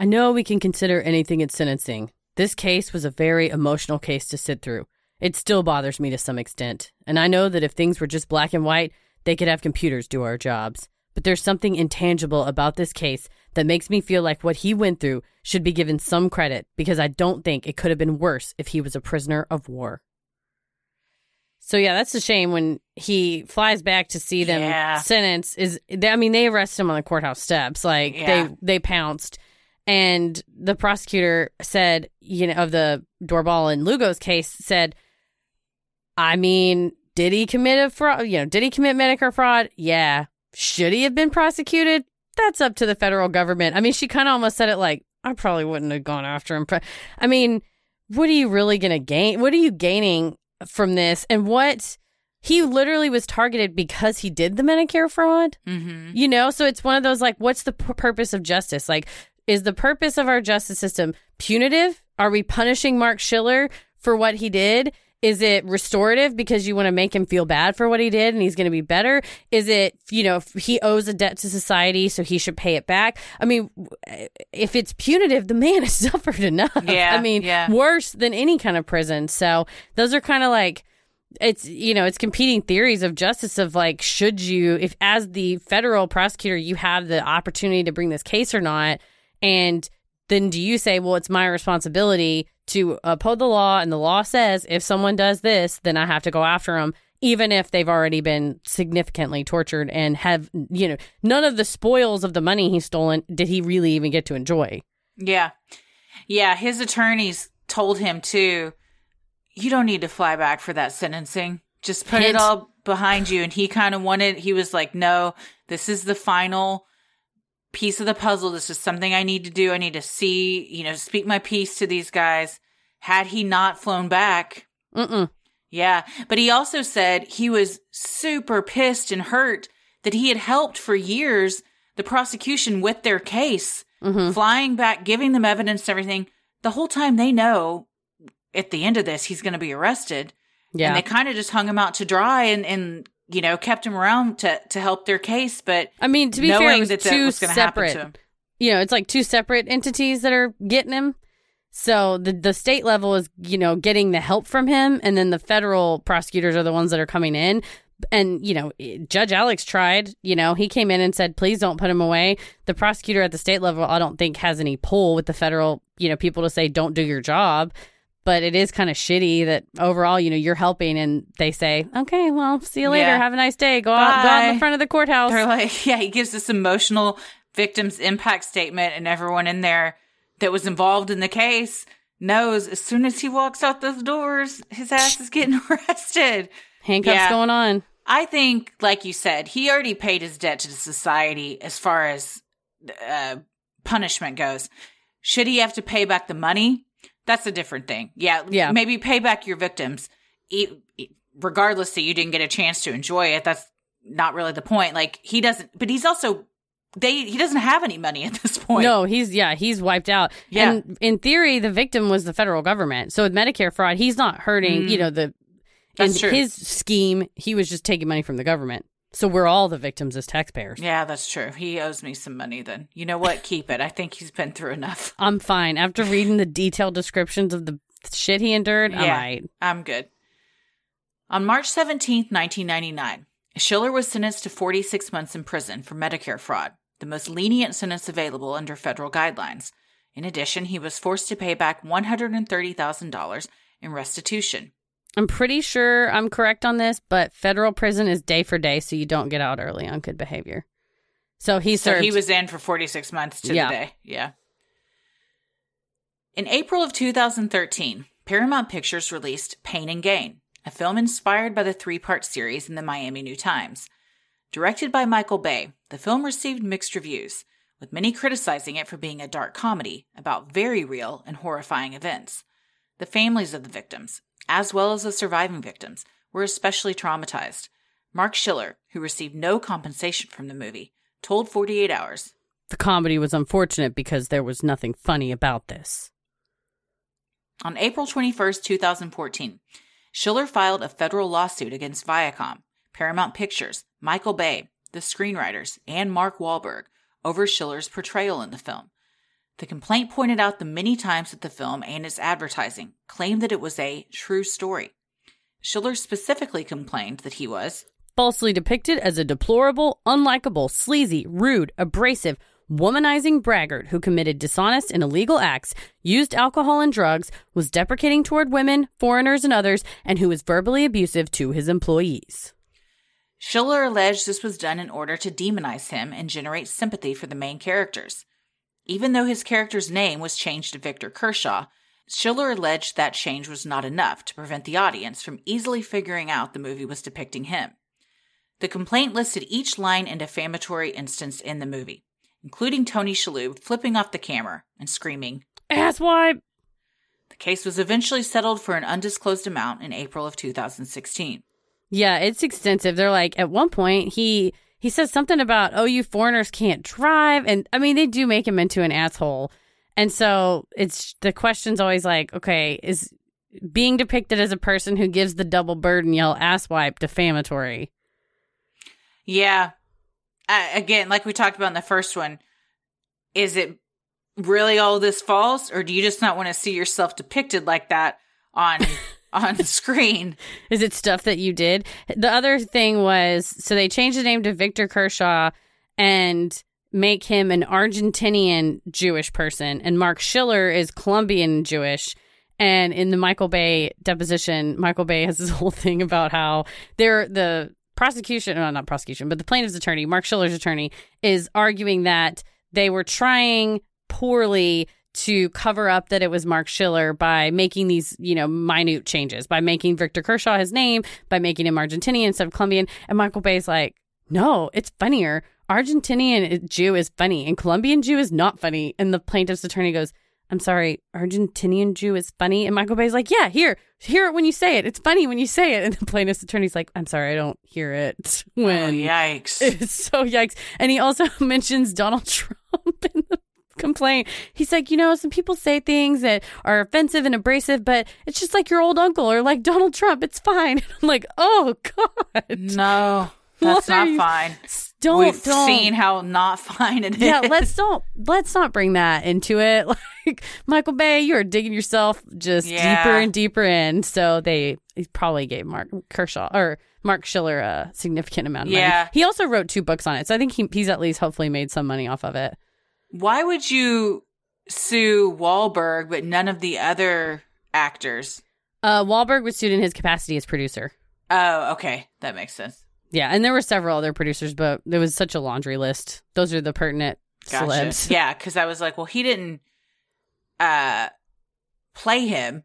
I know we can consider anything at sentencing. This case was a very emotional case to sit through. It still bothers me to some extent. And I know that if things were just black and white, they could have computers do our jobs. But there's something intangible about this case that makes me feel like what he went through should be given some credit because I don't think it could have been worse if he was a prisoner of war. So yeah, that's a shame when he flies back to see them Yeah. sentence is I mean they arrested him on the courthouse steps like Yeah. they they pounced and the prosecutor said you know of the Doorbal and Lugo's case said I mean did he commit a fraud you know did he commit Medicare fraud? Yeah. Should he have been prosecuted? That's up to the federal government. I mean she kind of almost said it like I probably wouldn't have gone after him. I mean what are you really going to gain what are you gaining from this? And what he literally was targeted because he did the Medicare fraud? Mm-hmm. you know, so it's one of those like, what's the p- purpose of justice? Like, is the purpose of our justice system punitive? Are we punishing Marc Schiller for what he did? Is it restorative because you want to make him feel bad for what he did and he's going to be better? Is it, you know, if he owes a debt to society, so he should pay it back? I mean, if it's punitive, the man has suffered enough. Yeah, I mean, yeah. worse than any kind of prison. So those are kind of like, it's you know it's competing theories of justice of like should you if as the federal prosecutor you have the opportunity to bring this case or not and then do you say well it's my responsibility to uphold the law and the law says if someone does this then i have to go after them even if they've already been significantly tortured and have you know none of the spoils of the money he's stolen did he really even get to enjoy Yeah. Yeah. His attorneys told him too, you don't need to fly back for that sentencing. Just put Hint. it all behind you. And he kind of wanted, he was like, no, this is the final piece of the puzzle. This is something I need to do. I need to see, you know, speak my piece to these guys. Had he not flown back, Mm-mm. yeah. But he also said he was super pissed and hurt that he had helped for years the prosecution with their case, Mhm. flying back, giving them evidence and everything, the whole time they know at the end of this he's going to be arrested. Yeah. And they kind of just hung him out to dry and, and you know, kept him around to, to help their case. But I mean, to be fair, it was that that two was separate. to him. You know, it's like two separate entities that are getting him. So the the state level is, you know, getting the help from him, and then the federal prosecutors are the ones that are coming in. And you know, eh, Judge Alex tried. You know, he came in and said, "Please don't put him away." The prosecutor at the state level, I don't think, has any pull with the federal, you know, people to say, "Don't do your job." But it is kind of shitty that overall, you know, you're helping, and they say, "Okay, well, see you later. Yeah. Have a nice day. Go out, go out in the front of the courthouse." They're like, yeah, he gives this emotional victim's impact statement, and everyone in there that was involved in the case knows as soon as he walks out those doors, his ass is getting arrested. Handcuffs Yeah. going on. I think, like you said, he already paid his debt to society as far as uh, punishment goes. Should he have to pay back the money? That's a different thing. Yeah, Yeah. Maybe pay back your victims, regardless that you didn't get a chance to enjoy it. That's not really the point. Like he doesn't, but he's also they. He doesn't have any money at this point. No, he's yeah, he's wiped out. Yeah. And in theory, the victim was the federal government. So with Medicare fraud, he's not hurting, you know, the in Mm. That's true. his scheme, he was just taking money from the government. So we're all the victims as taxpayers. Yeah, that's true. He owes me some money. Then you know what? Keep it. I think he's been through enough. I'm fine. After reading the detailed descriptions of the shit he endured, I'm Yeah. all right. I'm good. On March 17th, 1999, Schiller was sentenced to 46 months in prison for Medicare fraud, the most lenient sentence available under federal guidelines. In addition, he was forced to pay back $130,000 in restitution. I'm pretty sure I'm correct on this, but federal prison is day for day, so you don't get out early on good behavior. So he So served. he was in for 46 months to Yeah. the day. Yeah. In April of 2013, Paramount Pictures released Pain and Gain, a film inspired by the three part series in the Miami New Times. Directed by Michael Bay, the film received mixed reviews, with many criticizing it for being a dark comedy about very real and horrifying events. The families of the victims, as well as the surviving victims, were especially traumatized. Marc Schiller, who received no compensation from the movie, told 48 Hours the comedy was unfortunate because there was nothing funny about this. On April 21st, 2014, Schiller filed a federal lawsuit against Viacom, Paramount Pictures, Michael Bay, the screenwriters, and Mark Wahlberg over Schiller's portrayal in the film. The complaint pointed out the many times that the film and its advertising claimed that it was a true story. Schiller specifically complained that he was falsely depicted as a deplorable, unlikable, sleazy, rude, abrasive, womanizing braggart who committed dishonest and illegal acts, used alcohol and drugs, was deprecating toward women, foreigners, and others, and who was verbally abusive to his employees. Schiller alleged this was done in order to demonize him and generate sympathy for the main characters. Even though his character's name was changed to Victor Kershaw, Schiller alleged that change was not enough to prevent the audience from easily figuring out the movie was depicting him. The complaint listed each line and defamatory instance in the movie, including Tony Shalhoub flipping off the camera and screaming. Asswipe! The case was eventually settled for an undisclosed amount in April of 2016. Yeah, it's extensive. They're like, at one point, he he says something about, oh, you foreigners can't drive. And I mean, they do make him into an asshole. And so it's the question's always like, okay, is being depicted as a person who gives the double bird and yell asswipe defamatory? Yeah. Uh, again, like we talked about in the first one, is it really all this false, or do you just not want to see yourself depicted like that on on the screen? Is it stuff that you did? The other thing was so they changed the name to Victor Kershaw and make him an Argentinian Jewish person, and Marc Schiller is Colombian Jewish. And in the Michael Bay deposition, Michael Bay has this whole thing about how they're the prosecution, no, not prosecution, but the plaintiff's attorney, Marc Schiller's attorney, is arguing that they were trying poorly to cover up that it was Marc Schiller by making these, you know, minute changes, by making Victor Kershaw his name, by making him Argentinian instead of Colombian. And Michael Bay's like, no, it's funnier. Argentinian Jew is funny and Colombian Jew is not funny. And the plaintiff's attorney goes, I'm sorry, Argentinian Jew is funny. And Michael Bay's like, yeah, here, hear it when you say it. It's funny when you say it. And the plaintiff's attorney's like, I'm sorry, I don't hear it when oh, yikes! it's so yikes. And he also mentions Donald Trump complaint. He's like, you know, some people say things that are offensive and abrasive, but it's just like your old uncle or like Donald Trump. It's fine. I'm like, oh God, No, that's not you- fine. don't We've don't. seen how not fine it is. yeah, let's don't let's not bring that into it. Like Michael Bay, you're digging yourself just Yeah. deeper and deeper in. So they probably gave Mark Kershaw or Marc Schiller a significant amount of Yeah. money. He also wrote two books on it, so I think he, he's at least hopefully made some money off of it. Why would you sue Wahlberg but none of the other actors? Uh, Wahlberg was sued in his capacity as producer. Oh, okay, that makes sense. Yeah, and there were several other producers, but there was such a laundry list. Those are the pertinent Gotcha. celebs. Yeah, because I was like, well, he didn't uh play him,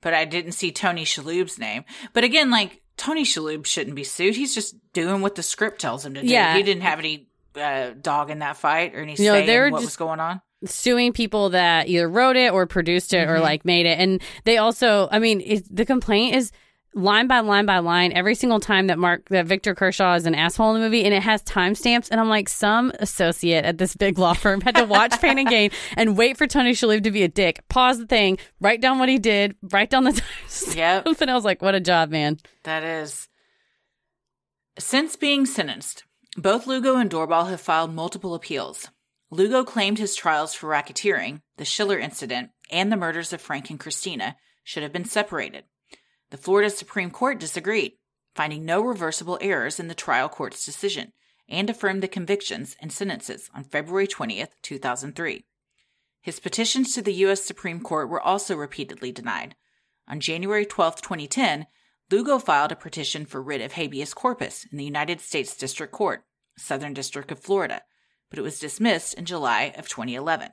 but I didn't see Tony Shalhoub's name. But again, like Tony Shalhoub shouldn't be sued. He's just doing what the script tells him to do. Yeah. he didn't have any uh, dog in that fight or any No, say they're in what just- was going on. suing people that either wrote it or produced it or Mhm. like made it. And they also, I mean, it, the complaint is line by line by line every single time that Marc that Victor Kershaw is an asshole in the movie and it has timestamps and I'm like some associate at this big law firm had to watch Pain and Gain and wait for Tony Shalhoub to be a dick pause the thing write down what he did write down the timestamp Yep. and I was like what a job man That is. Since being sentenced, both Lugo and Doorbal have filed multiple appeals. Lugo claimed his trials for racketeering, the Schiller incident, and the murders of Frank and Christina should have been separated. The Florida Supreme Court disagreed, finding no reversible errors in the trial court's decision, and affirmed the convictions and sentences on February 20th, 2003. His petitions to the U.S. Supreme Court were also repeatedly denied. On January 12, 2010, Lugo filed a petition for writ of habeas corpus in the United States District Court, Southern District of Florida, but it was dismissed in July of 2011.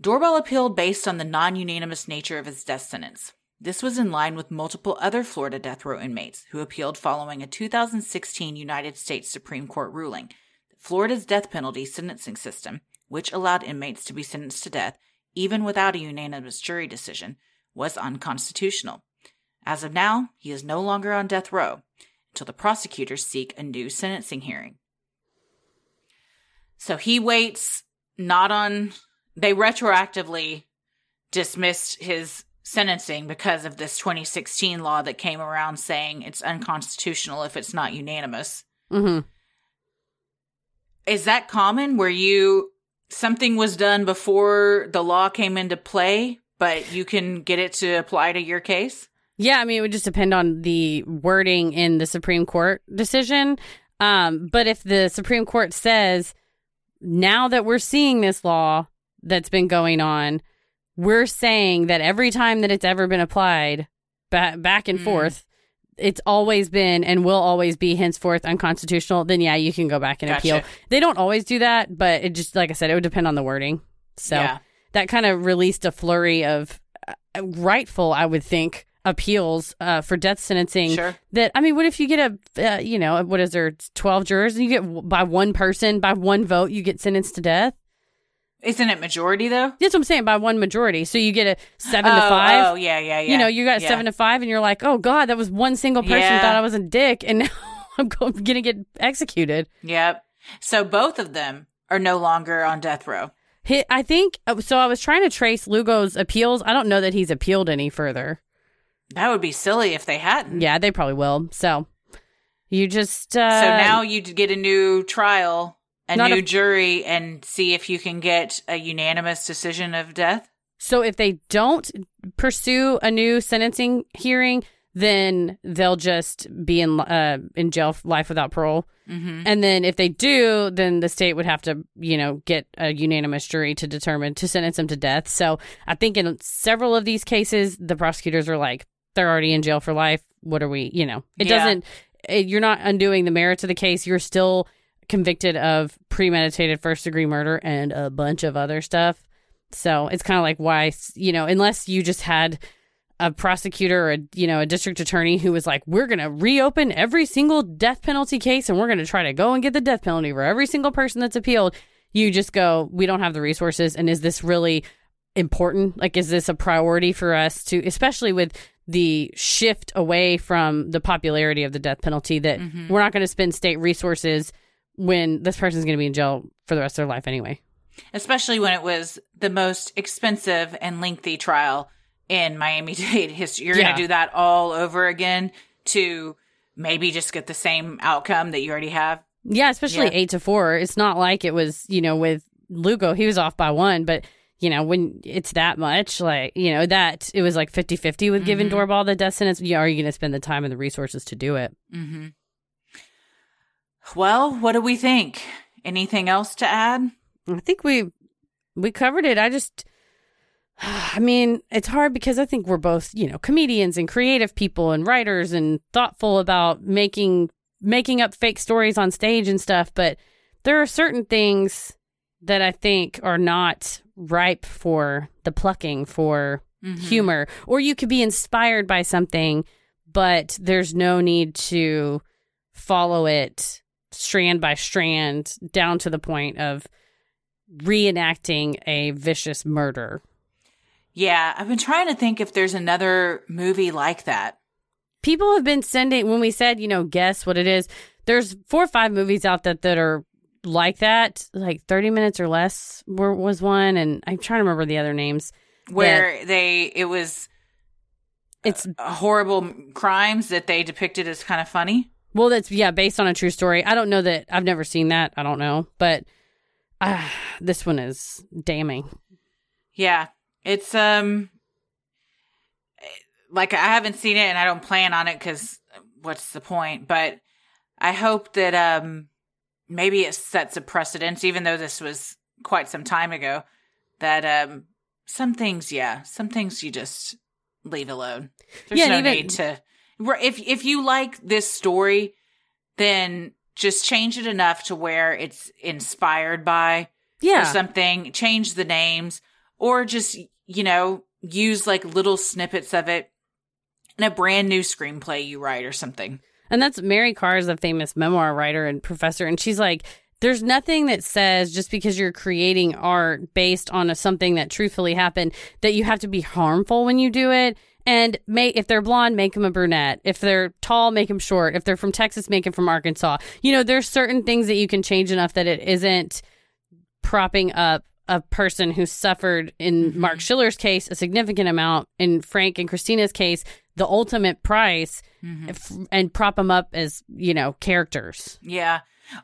Doorbal appealed based on the non unanimous nature of his death sentence. This was in line with multiple other Florida death row inmates who appealed following a 2016 United States Supreme Court ruling that Florida's death penalty sentencing system, which allowed inmates to be sentenced to death even without a unanimous jury decision, was unconstitutional. As of now, he is no longer on death row until the prosecutors seek a new sentencing hearing. So he waits not on they retroactively dismissed his sentencing because of this 2016 law that came around saying it's unconstitutional if it's not unanimous. mm-hmm. Is that common where you something was done before the law came into play, but you can get it to apply to your case? Yeah, I mean, it would just depend on the wording in the Supreme Court decision. Um, but if the Supreme Court says, now that we're seeing this law that's been going on, we're saying that every time that it's ever been applied ba- back and Mm. forth, it's always been and will always be henceforth unconstitutional, then yeah, you can go back and Gotcha. appeal. They don't always do that, but it just, like I said, it would depend on the wording. So Yeah. that kind of released a flurry of uh, rightful, I would think, appeals uh, for death sentencing. Sure. That I mean, what if you get a, uh, you know, what is there, twelve jurors, and you get by one person, by one vote, you get sentenced to death. Isn't it majority though? That's what I'm saying. By one majority, so you get a seven to Oh, five. Oh, yeah, yeah, yeah. You know, you got Yeah. seven to five, and you're like, oh god, that was one single person Yeah. thought I was a dick, and now I'm gonna get executed. Yep. So both of them are no longer on death row. I think uh, so. I was trying to trace Lugo's appeals. I don't know that he's appealed any further. That would be silly if they hadn't. Yeah, they probably will. So you just uh, So now you get a new trial, a new a- jury, and see if you can get a unanimous decision of death. So if they don't pursue a new sentencing hearing, then they'll just be in uh, in jail life without parole. Mm-hmm. And then if they do, then the state would have to, you know, get a unanimous jury to determine to sentence them to death. So I think in several of these cases, the prosecutors are like, they're already in jail for life. What are we, you know, it Yeah. doesn't, it, you're not undoing the merits of the case. You're still convicted of premeditated first degree murder and a bunch of other stuff. So it's kind of like why, you know, unless you just had a prosecutor or a, you know a district attorney who was like we're going to reopen every single death penalty case and we're going to try to go and get the death penalty for every single person that's appealed you just go we don't have the resources and is this really important like is this a priority for us to especially with the shift away from the popularity of the death penalty that mm-hmm. we're not going to spend state resources when this person's going to be in jail for the rest of their life anyway. especially when it was the most expensive and lengthy trial in Miami Dade history. You're Yeah. going to do that all over again to maybe just get the same outcome that you already have. Yeah, especially Yeah. eight to four. It's not like it was, you know, with Lugo, he was off by one, but you know, when it's that much, like, you know, that it was like 50 50 with giving Mm-hmm. Doorbal the death sentence. Yeah, are you going to spend the time and the resources to do it? hmm Well, what do we think? Anything else to add? I think we we covered it. I just I mean, it's hard because I think we're both, you know, comedians and creative people and writers and thoughtful about making making up fake stories on stage and stuff, but there are certain things that I think are not ripe for the plucking for mm-hmm. humor or you could be inspired by something but there's no need to follow it strand by strand down to the point of reenacting a vicious murder. Yeah, I've been trying to think if there's another movie like that. People have been sending when we said, you know, guess what it is. There's four or five movies out that that are like that, like 30 minutes or less were, was one and I'm trying to remember the other names. Where they, it was It's uh, horrible crimes that they depicted as kind of funny. well that's yeah, based on a true story. I don't know that I've never seen that. I don't know, but uh, this one is damning. Yeah, it's um, like I haven't seen it and I don't plan on it because what's the point? But I hope that um, maybe it sets a precedence, even though this was quite some time ago. That um, some things, yeah, some things you just leave alone. There's Yeah, no even- need to. If if you like this story, then just change it enough to where it's inspired by Yeah. or something, change the names, or just, you know, use like little snippets of it in a brand new screenplay you write or something. And that's Mary Karr is a famous memoir writer and professor, and she's like, there's nothing that says just because you're creating art based on a, something that truthfully happened that you have to be harmful when you do it. And may, if they're blonde, make them a brunette. If they're tall, make them short. If they're from Texas, make them from Arkansas. You know, there's certain things that you can change enough that it isn't propping up a person who suffered in mm-hmm. Marc Schiller's case a significant amount, in Frank and Christina's case, the ultimate price, mm-hmm. f- and prop them up as, you know, characters. Yeah.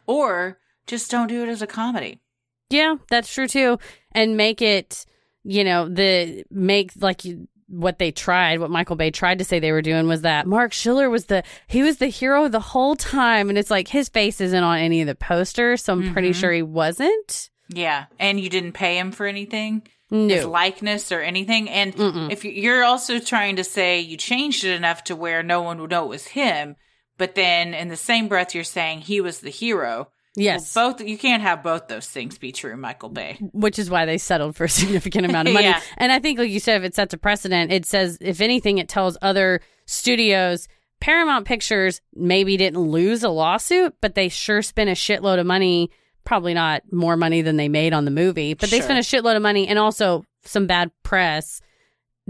Or just don't do it as a comedy. Yeah, that's true too. And make it, you know, the make like you, what they tried, what Michael Bay tried to say they were doing was that Marc Schiller was the he was the hero the whole time, and it's like his face isn't on any of the posters, so I'm pretty mm-hmm. sure he wasn't. Yeah. And you didn't pay him for anything. His No, likeness or anything. And if you- you're also trying to say you changed it enough to where no one would know it was him, but then in the same breath you're saying he was the hero. yes, Well, both you can't have both those things be true, Michael Bay. which is why they settled for a significant amount of money. Yeah. And I think, like you said, if it sets a precedent, it says, if anything, it tells other studios, Paramount Pictures maybe didn't lose a lawsuit, but they sure spent a shitload of money. Probably not more money than they made on the movie, but they Sure. spent a shitload of money and also some bad press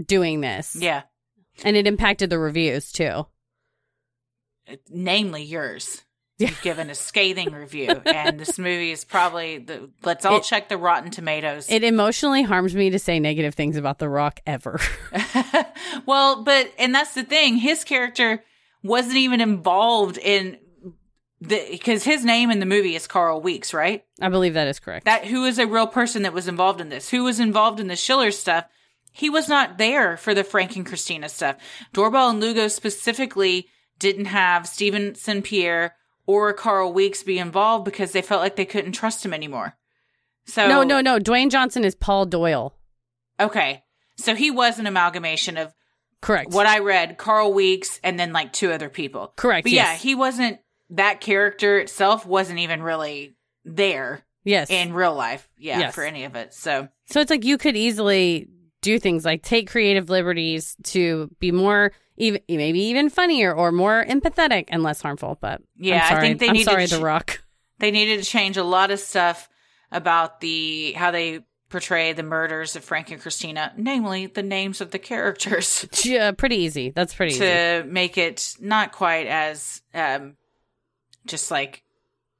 doing this. Yeah. And it impacted the reviews too. Uh, namely yours. Yeah. You've given a scathing review, and this movie is probably the. Let's all It- check the Rotten Tomatoes. It emotionally harms me to say negative things about The Rock ever. well, but and that's the thing. His character wasn't even involved in because his name in the movie is Carl Weekes, right? I believe that is correct. That who is a real person that was involved in this? Who was involved in the Schiller stuff? He was not there for the Frank and Christina stuff. Doorbal and Lugo specifically didn't have Stevenson Pierre or Carl Weekes be involved because they felt like they couldn't trust him anymore. So no, no, no. Dwayne Johnson is Paul Doyle. Okay. So he was an amalgamation of Correct. what I read, Carl Weekes, and then like two other people. Correct, But yeah, he wasn't that character itself wasn't even really there yes. in real life. Yeah, Yes. for any of it. So So it's like you could easily do things like take creative liberties to be more even maybe even funnier or more empathetic and less harmful. But Yeah, I think they I'm needed sorry, to The Rock. they needed to change a lot of stuff about the how they portray the murders of Frank and Christina, namely the names of the characters. Yeah, pretty easy. That's pretty easy. to make it not quite as um just like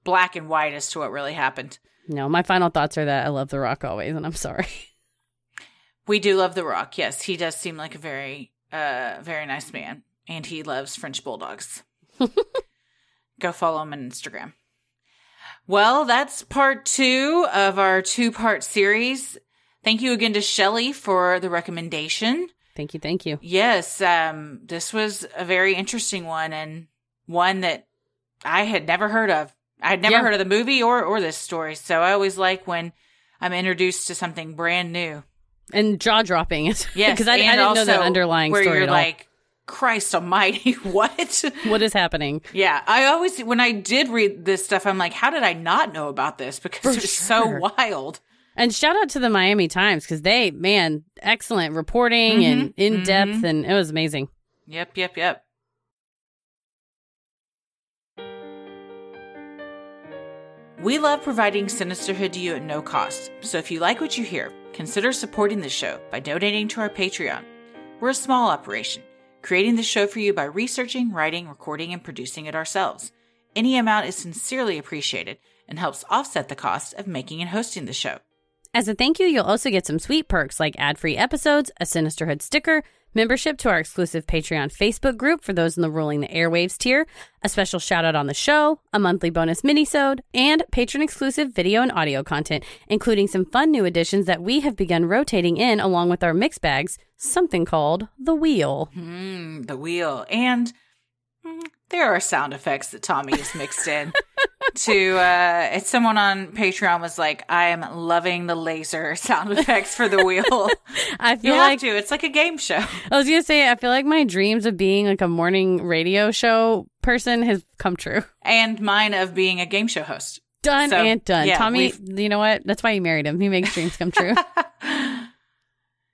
black and white as to what really happened. No, my final thoughts are that I love The Rock always, and I'm sorry. We do love The Rock. Yes, he does seem like a very, uh, very nice man, and he loves French bulldogs. Go follow him on Instagram. Well, that's part two of our two part series. Thank you again to Shelly for the recommendation. Thank you, thank you. Yes, um, this was a very interesting one and one that I had never heard of. I had never Yeah. heard of the movie or or this story, so I always like when I'm introduced to something brand new. And jaw dropping. Yes, because I, I didn't know that underlying where story you're at all. like, Christ Almighty, what? what is happening? yeah, I always when I did read this stuff, I'm like, how did I not know about this? Because it was so wild. And shout out to the Miami Times because they, man, excellent reporting mm-hmm. and in depth, mm-hmm. and it was amazing. Yep, yep, yep. We love providing Sinisterhood to you at no cost, so if you like what you hear, consider supporting the show by donating to our Patreon. We're a small operation, creating the show for you by researching, writing, recording, and producing it ourselves. Any amount is sincerely appreciated and helps offset the cost of making and hosting the show. As a thank you, you'll also get some sweet perks like ad free episodes, a Sinisterhood sticker, membership to our exclusive Patreon Facebook group for those in the Ruling the Airwaves tier, a special shout out on the show, a monthly bonus minisode, and patron exclusive video and audio content, including some fun new additions that we have begun rotating in along with our mix bags, something called The Wheel. Mm, the wheel. And mm, there are sound effects that Tommy has mixed in. to uh it's someone on Patreon was like, I am loving the laser sound effects for the wheel. I you feel have like to. It's like a game show. I was gonna say I feel like my dreams of being like a morning radio show person has come true. And mine of being a game show host. Done So, and done. yeah, Tommy, we've- you know what? That's why you married him. He makes dreams come true.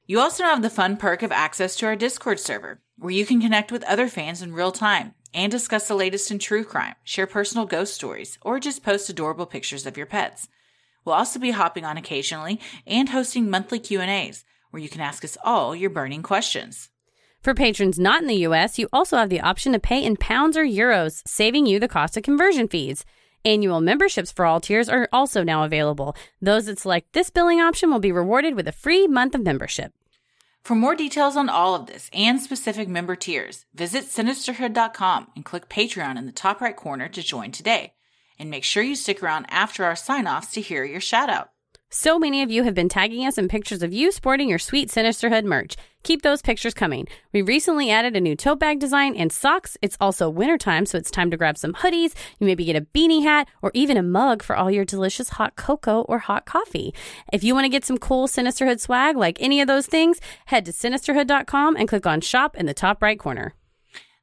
You also have the fun perk of access to our Discord server, where you can connect with other fans in real time and discuss the latest in true crime, share personal ghost stories, or just post adorable pictures of your pets. We'll also be hopping on occasionally and hosting monthly Q&As, where you can ask us all your burning questions. For patrons not in the US, you also have the option to pay in pounds or euros, saving you the cost of conversion fees. Annual memberships for all tiers are also now available. Those that select this billing option will be rewarded with a free month of membership. For more details on all of this and specific member tiers, visit sinisterhood.com and click Patreon in the top right corner to join today. And make sure you stick around after our sign offs to hear your shout out. So many of you have been tagging us in pictures of you sporting your sweet Sinisterhood merch. Keep those pictures coming. We recently added a new tote bag design and socks. It's also wintertime, so it's time to grab some hoodies. You maybe get a beanie hat or even a mug for all your delicious hot cocoa or hot coffee. If you want to get some cool Sinisterhood swag like any of those things, head to sinisterhood.com and click on shop in the top right corner.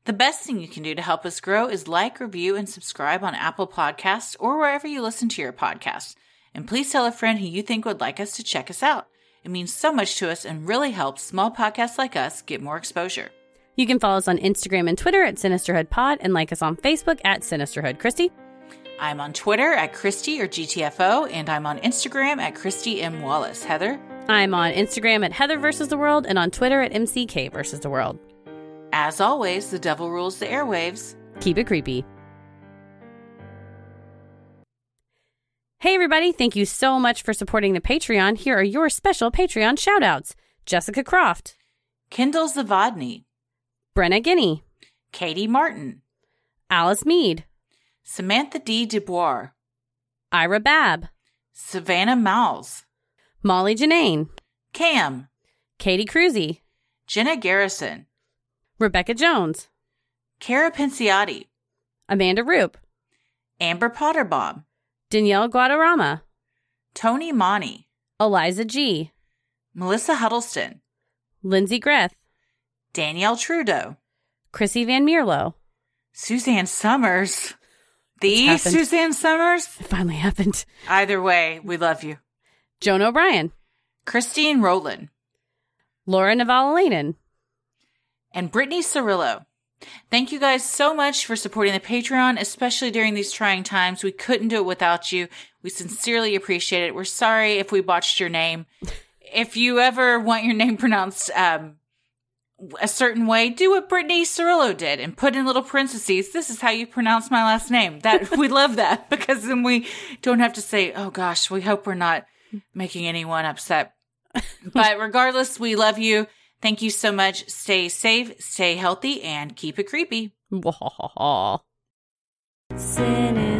The best thing you can do to help us grow is like, review, and subscribe on Apple Podcasts or wherever you listen to your podcasts. And please tell a friend who you think would like us to check us out. It means so much to us and really helps small podcasts like us get more exposure. You can follow us on Instagram and Twitter at Sinisterhood Pod and like us on Facebook at Sinisterhood. Christy? I'm on Twitter at Christy or GTFO, and I'm on Instagram at Christy M. Wallace. Heather, I'm on Instagram at Heather versus the World and on Twitter at MCK versus the World. as always, the devil rules the airwaves. Keep it creepy. Hey, everybody. Thank you so much for supporting the Patreon. Here are your special Patreon shoutouts. Jessica Croft, Kendall Zavodny, Brenna Guinea, Katie Martin, Alice Mead, Samantha D. Dubois, Ira Babb, Savannah Miles, Molly Janane, Cam, Katie Cruzy, Jenna Garrison, Rebecca Jones, Cara Pinciati, Amanda Roop, Amber Potterbaum, Danielle Guadarrama, Tony Monty, Eliza G., Melissa Huddleston, Lindsay Greth, Danielle Trudeau, Chrissy Van Mierlo. Suzanne Summers. The Suzanne Summers? It finally happened. Either way, we love you. Joan O'Brien, Christine Rowland Laura Navalalainen, and Brittany Cirillo. Thank you guys so much for supporting the Patreon, especially during these trying times. We couldn't do it without you. We sincerely appreciate it. We're sorry if we botched your name. If you ever want your name pronounced um, a certain way, do what Brittany Cirillo did and put in little parentheses. This is how you pronounce my last name. That we love that because then we don't have to say, "Oh gosh, we hope we're not making anyone upset." but regardless, we love you. Thank you so much. Stay safe, stay healthy, and keep it creepy.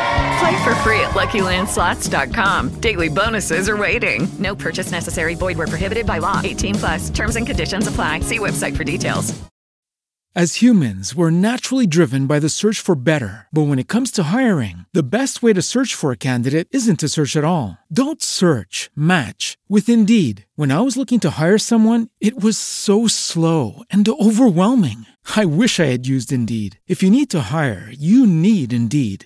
Play for free at LuckyLandSlots.com. Daily bonuses are waiting. No purchase necessary. Void where prohibited by law. 18 plus. Terms and conditions apply. See website for details. As humans, we're naturally driven by the search for better. But when it comes to hiring, the best way to search for a candidate isn't to search at all. Don't search, match with Indeed. When I was looking to hire someone, it was so slow and overwhelming. I wish I had used Indeed. If you need to hire, you need Indeed.